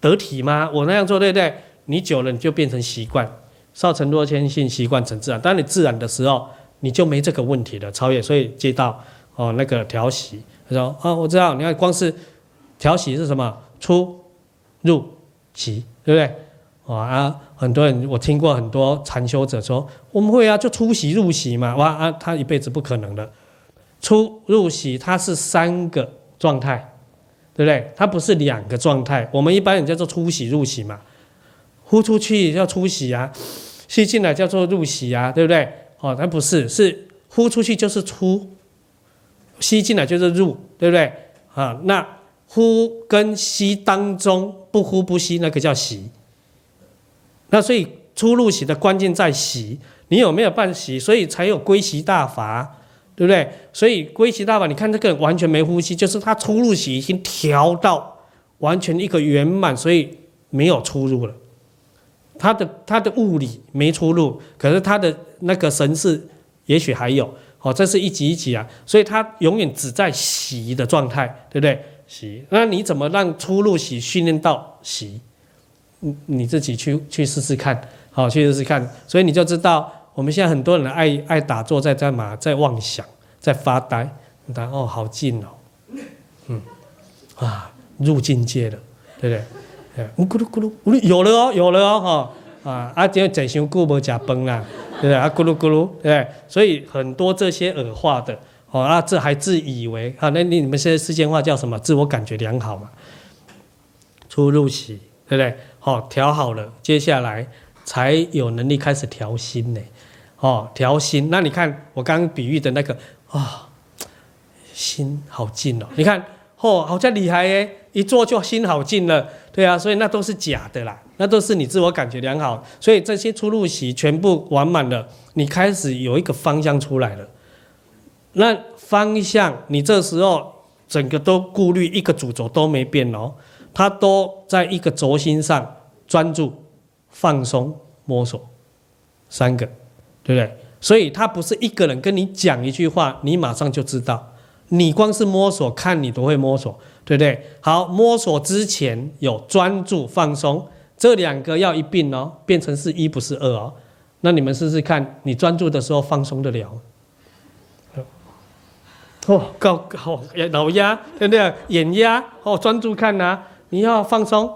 得体吗？我那样做对不对？你久了你就变成习惯，少成多谦信，习惯成自然。当你自然的时候，你就没这个问题了。超越，所以接到哦那个调息，他说、哦，我知道，你看光是调息是什么？出入息，对不对？哇啊，很多人我听过很多禅修者说，我们会啊，就出息入息嘛。哇啊，他一辈子不可能的，出入息它是三个。状态，对不对？它不是两个状态。我们一般人叫做出息入息嘛，呼出去叫出息啊，吸进来叫做入息啊，对不对？哦，它不是，是呼出去就是出，吸进来就是入，对不对？啊，那呼跟吸当中不呼不吸，那个叫息。那所以出入息的关键在息，你有没有办息？所以才有归息大法。对不对？所以归息大法，你看这个人完全没呼吸，就是他出入息已经调到完全一个圆满，所以没有出入了。他的他的物理没出入，可是他的那个神识也许还有。哦，这是一级一级啊，所以他永远只在息的状态，对不对？息，那你怎么让出入息训练到息？你你自己去去试试看，好，去试试看，所以你就知道。我们现在很多人爱爱打坐，在干嘛？在妄想，在发呆。然后哦，好近哦，嗯，啊，入境界了，对不对？咕噜咕噜，有了哦，有了哦，哈啊啊！今天整修顾不假崩啦，对不对？啊，咕噜咕噜，对。所以很多这些耳化的，哦啊，这还自以为啊，那你你们现在世间话叫什么？自我感觉良好嘛，出入息，对不对？哦，调好了，接下来才有能力开始调心呢。哦，调心。那你看我刚刚比喻的那个啊、心好静哦。你看，哦，好像厉害耶，一做就心好静了。对啊，所以那都是假的啦，那都是你自我感觉良好。所以这些出入息全部完满了，你开始有一个方向出来了。那方向，你这时候整个都顾虑一个主轴都没变哦，它都在一个轴心上专注、放松、摸索三个。对不对？所以他不是一个人跟你讲一句话，你马上就知道。你光是摸索，看你都会摸索，对不对？好，摸索之前有专注放松，这两个要一并哦，变成是一不是二哦。那你们试试看，你专注的时候放松得了？哦，高好老鸭，对不对？眼压哦，专注看呐、啊，你要放松。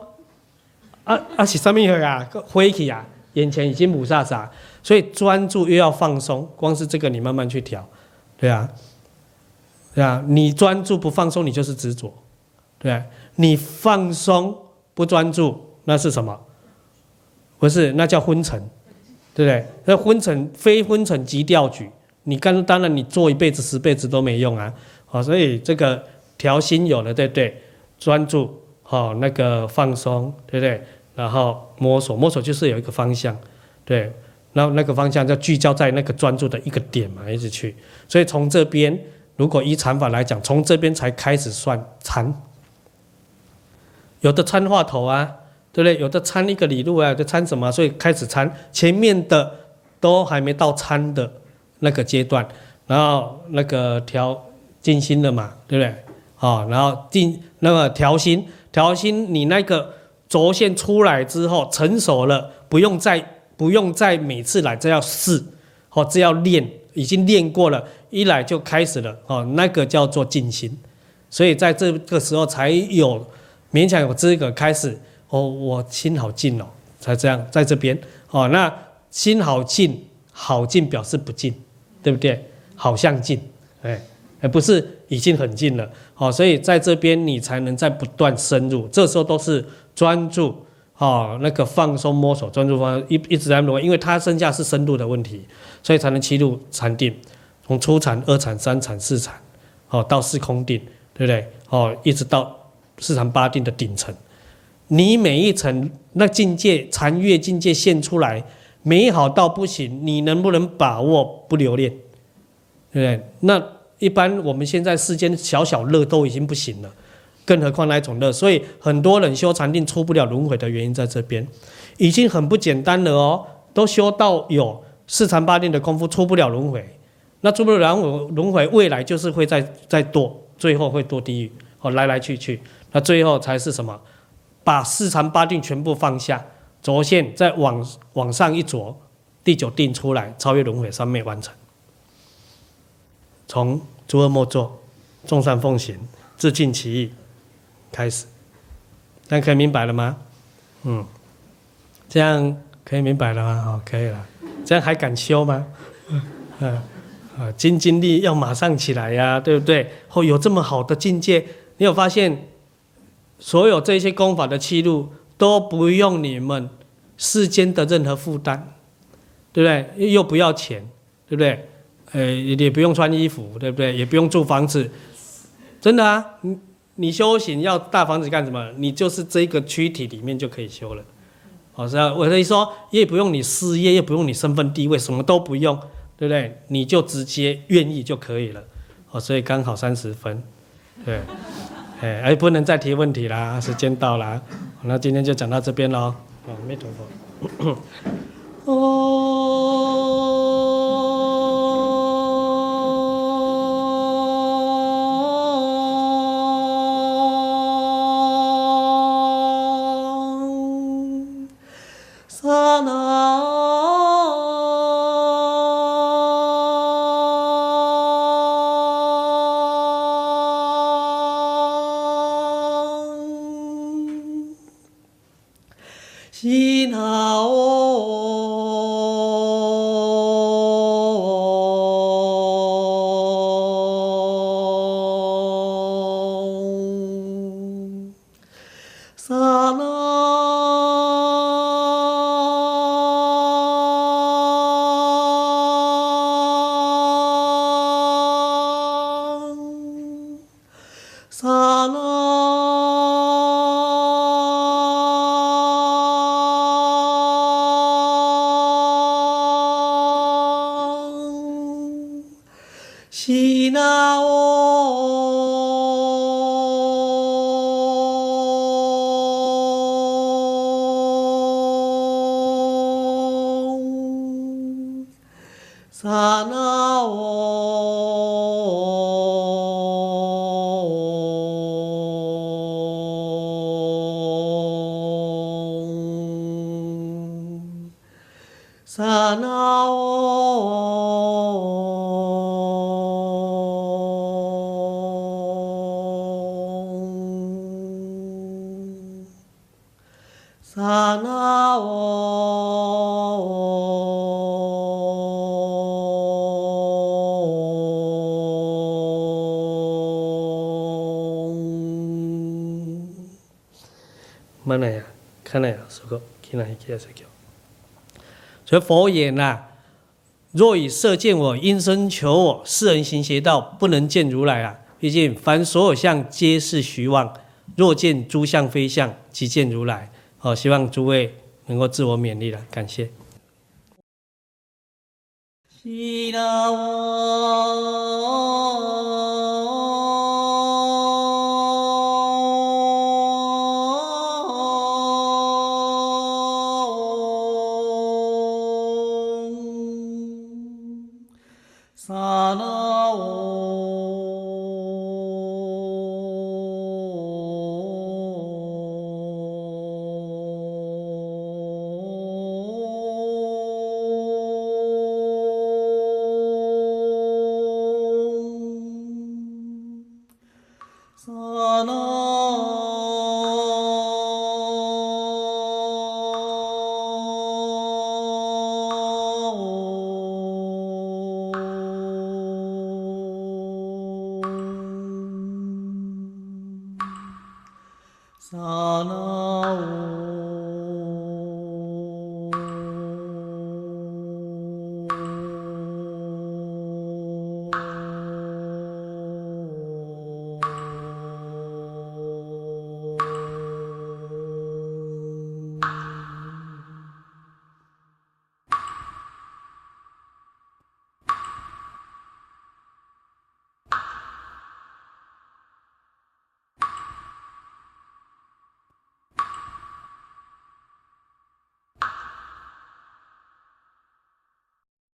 啊啊是什么呀？灰气啊，眼前已经雾煞煞。所以专注又要放松，光是这个你慢慢去调，对啊，对啊，你专注不放松，你就是执着，对，你放松不专注，那是什么？不是，那叫昏沉，对不对？那昏沉非昏沉即掉举，你刚当然你做一辈子十辈子都没用啊，好，所以这个调心有了，对不对？专注，哦，那个放松，对不对？然后摸索，摸索就是有一个方向，对。然后那个方向就聚焦在那个专注的一个点嘛，一直去。所以从这边，如果依禅法来讲，从这边才开始算参。有的参话头啊，对不对？有的参一个理路啊，就参什么？所以开始参前面的都还没到参的那个阶段，然后那个调静心了嘛，对不对？哦，然后静那个调心，调心你那个轴线出来之后成熟了，不用再。不用再每次来，这要试，哦，这要练，已经练过了，一来就开始了，哦，那个叫做静心，所以在这个时候才有勉强有资格开始，哦，我心好静哦，才这样在这边，哦，那心好静，好静表示不静，对不对？好像静，哎，而不是已经很近了，好，所以在这边你才能在不断深入，这时候都是专注。哦，那个放松摸索专注方一一直在摸，因为它剩下是深度的问题，所以才能切入禅定，从初禅、二禅、三禅、四禅，哦，到四空定，对不对？哦，一直到四禅八定的顶层，你每一层那境界禅悦境界现出来，美好到不行，你能不能把握不留恋？对不对？那一般我们现在世间小小乐都已经不行了。更何况那一种乐，所以很多人修禅定出不了轮回的原因在这边，已经很不简单了哦。都修到有四禅八定的功夫，出不了轮回，那出不了轮回轮回未来就是会再再堕，最后会堕地狱，哦，来来去去，那最后才是什么？把四禅八定全部放下，轴线再往往上一着，第九定出来，超越轮回三昧完成。从诸恶莫作，众善奉行，自净其意开始，这样可以明白了吗？嗯，这样可以明白了吗？好，可以了。这样还敢修吗？嗯。啊，精进力要马上起来呀，对不对？后有这么好的境界，你有发现，所有这些功法的记录都不用你们世间的任何负担，对不对？又不要钱，对不对？呃，也不用穿衣服，对不对？也不用住房子，真的啊！你你修行要大房子干什么？你就是这个躯体里面就可以修了。好，是啊，我可以说，也不用你事业，也不用你身份地位，什么都不用。对不对？你就直接愿意就可以了，哦，所以刚好三十分，对，哎，哎，不能再提问题啦，时间到了，那今天就讲到这边喽，啊，没头发，[COUGHS] 哦。sana 品を所以佛言呐、啊，若以色见我，应声求我，世人行邪道，不能见如来啊！毕竟凡所有相，皆是虚妄。若见诸相非相，即见如来。好，希望诸位能够自我勉励了，感谢。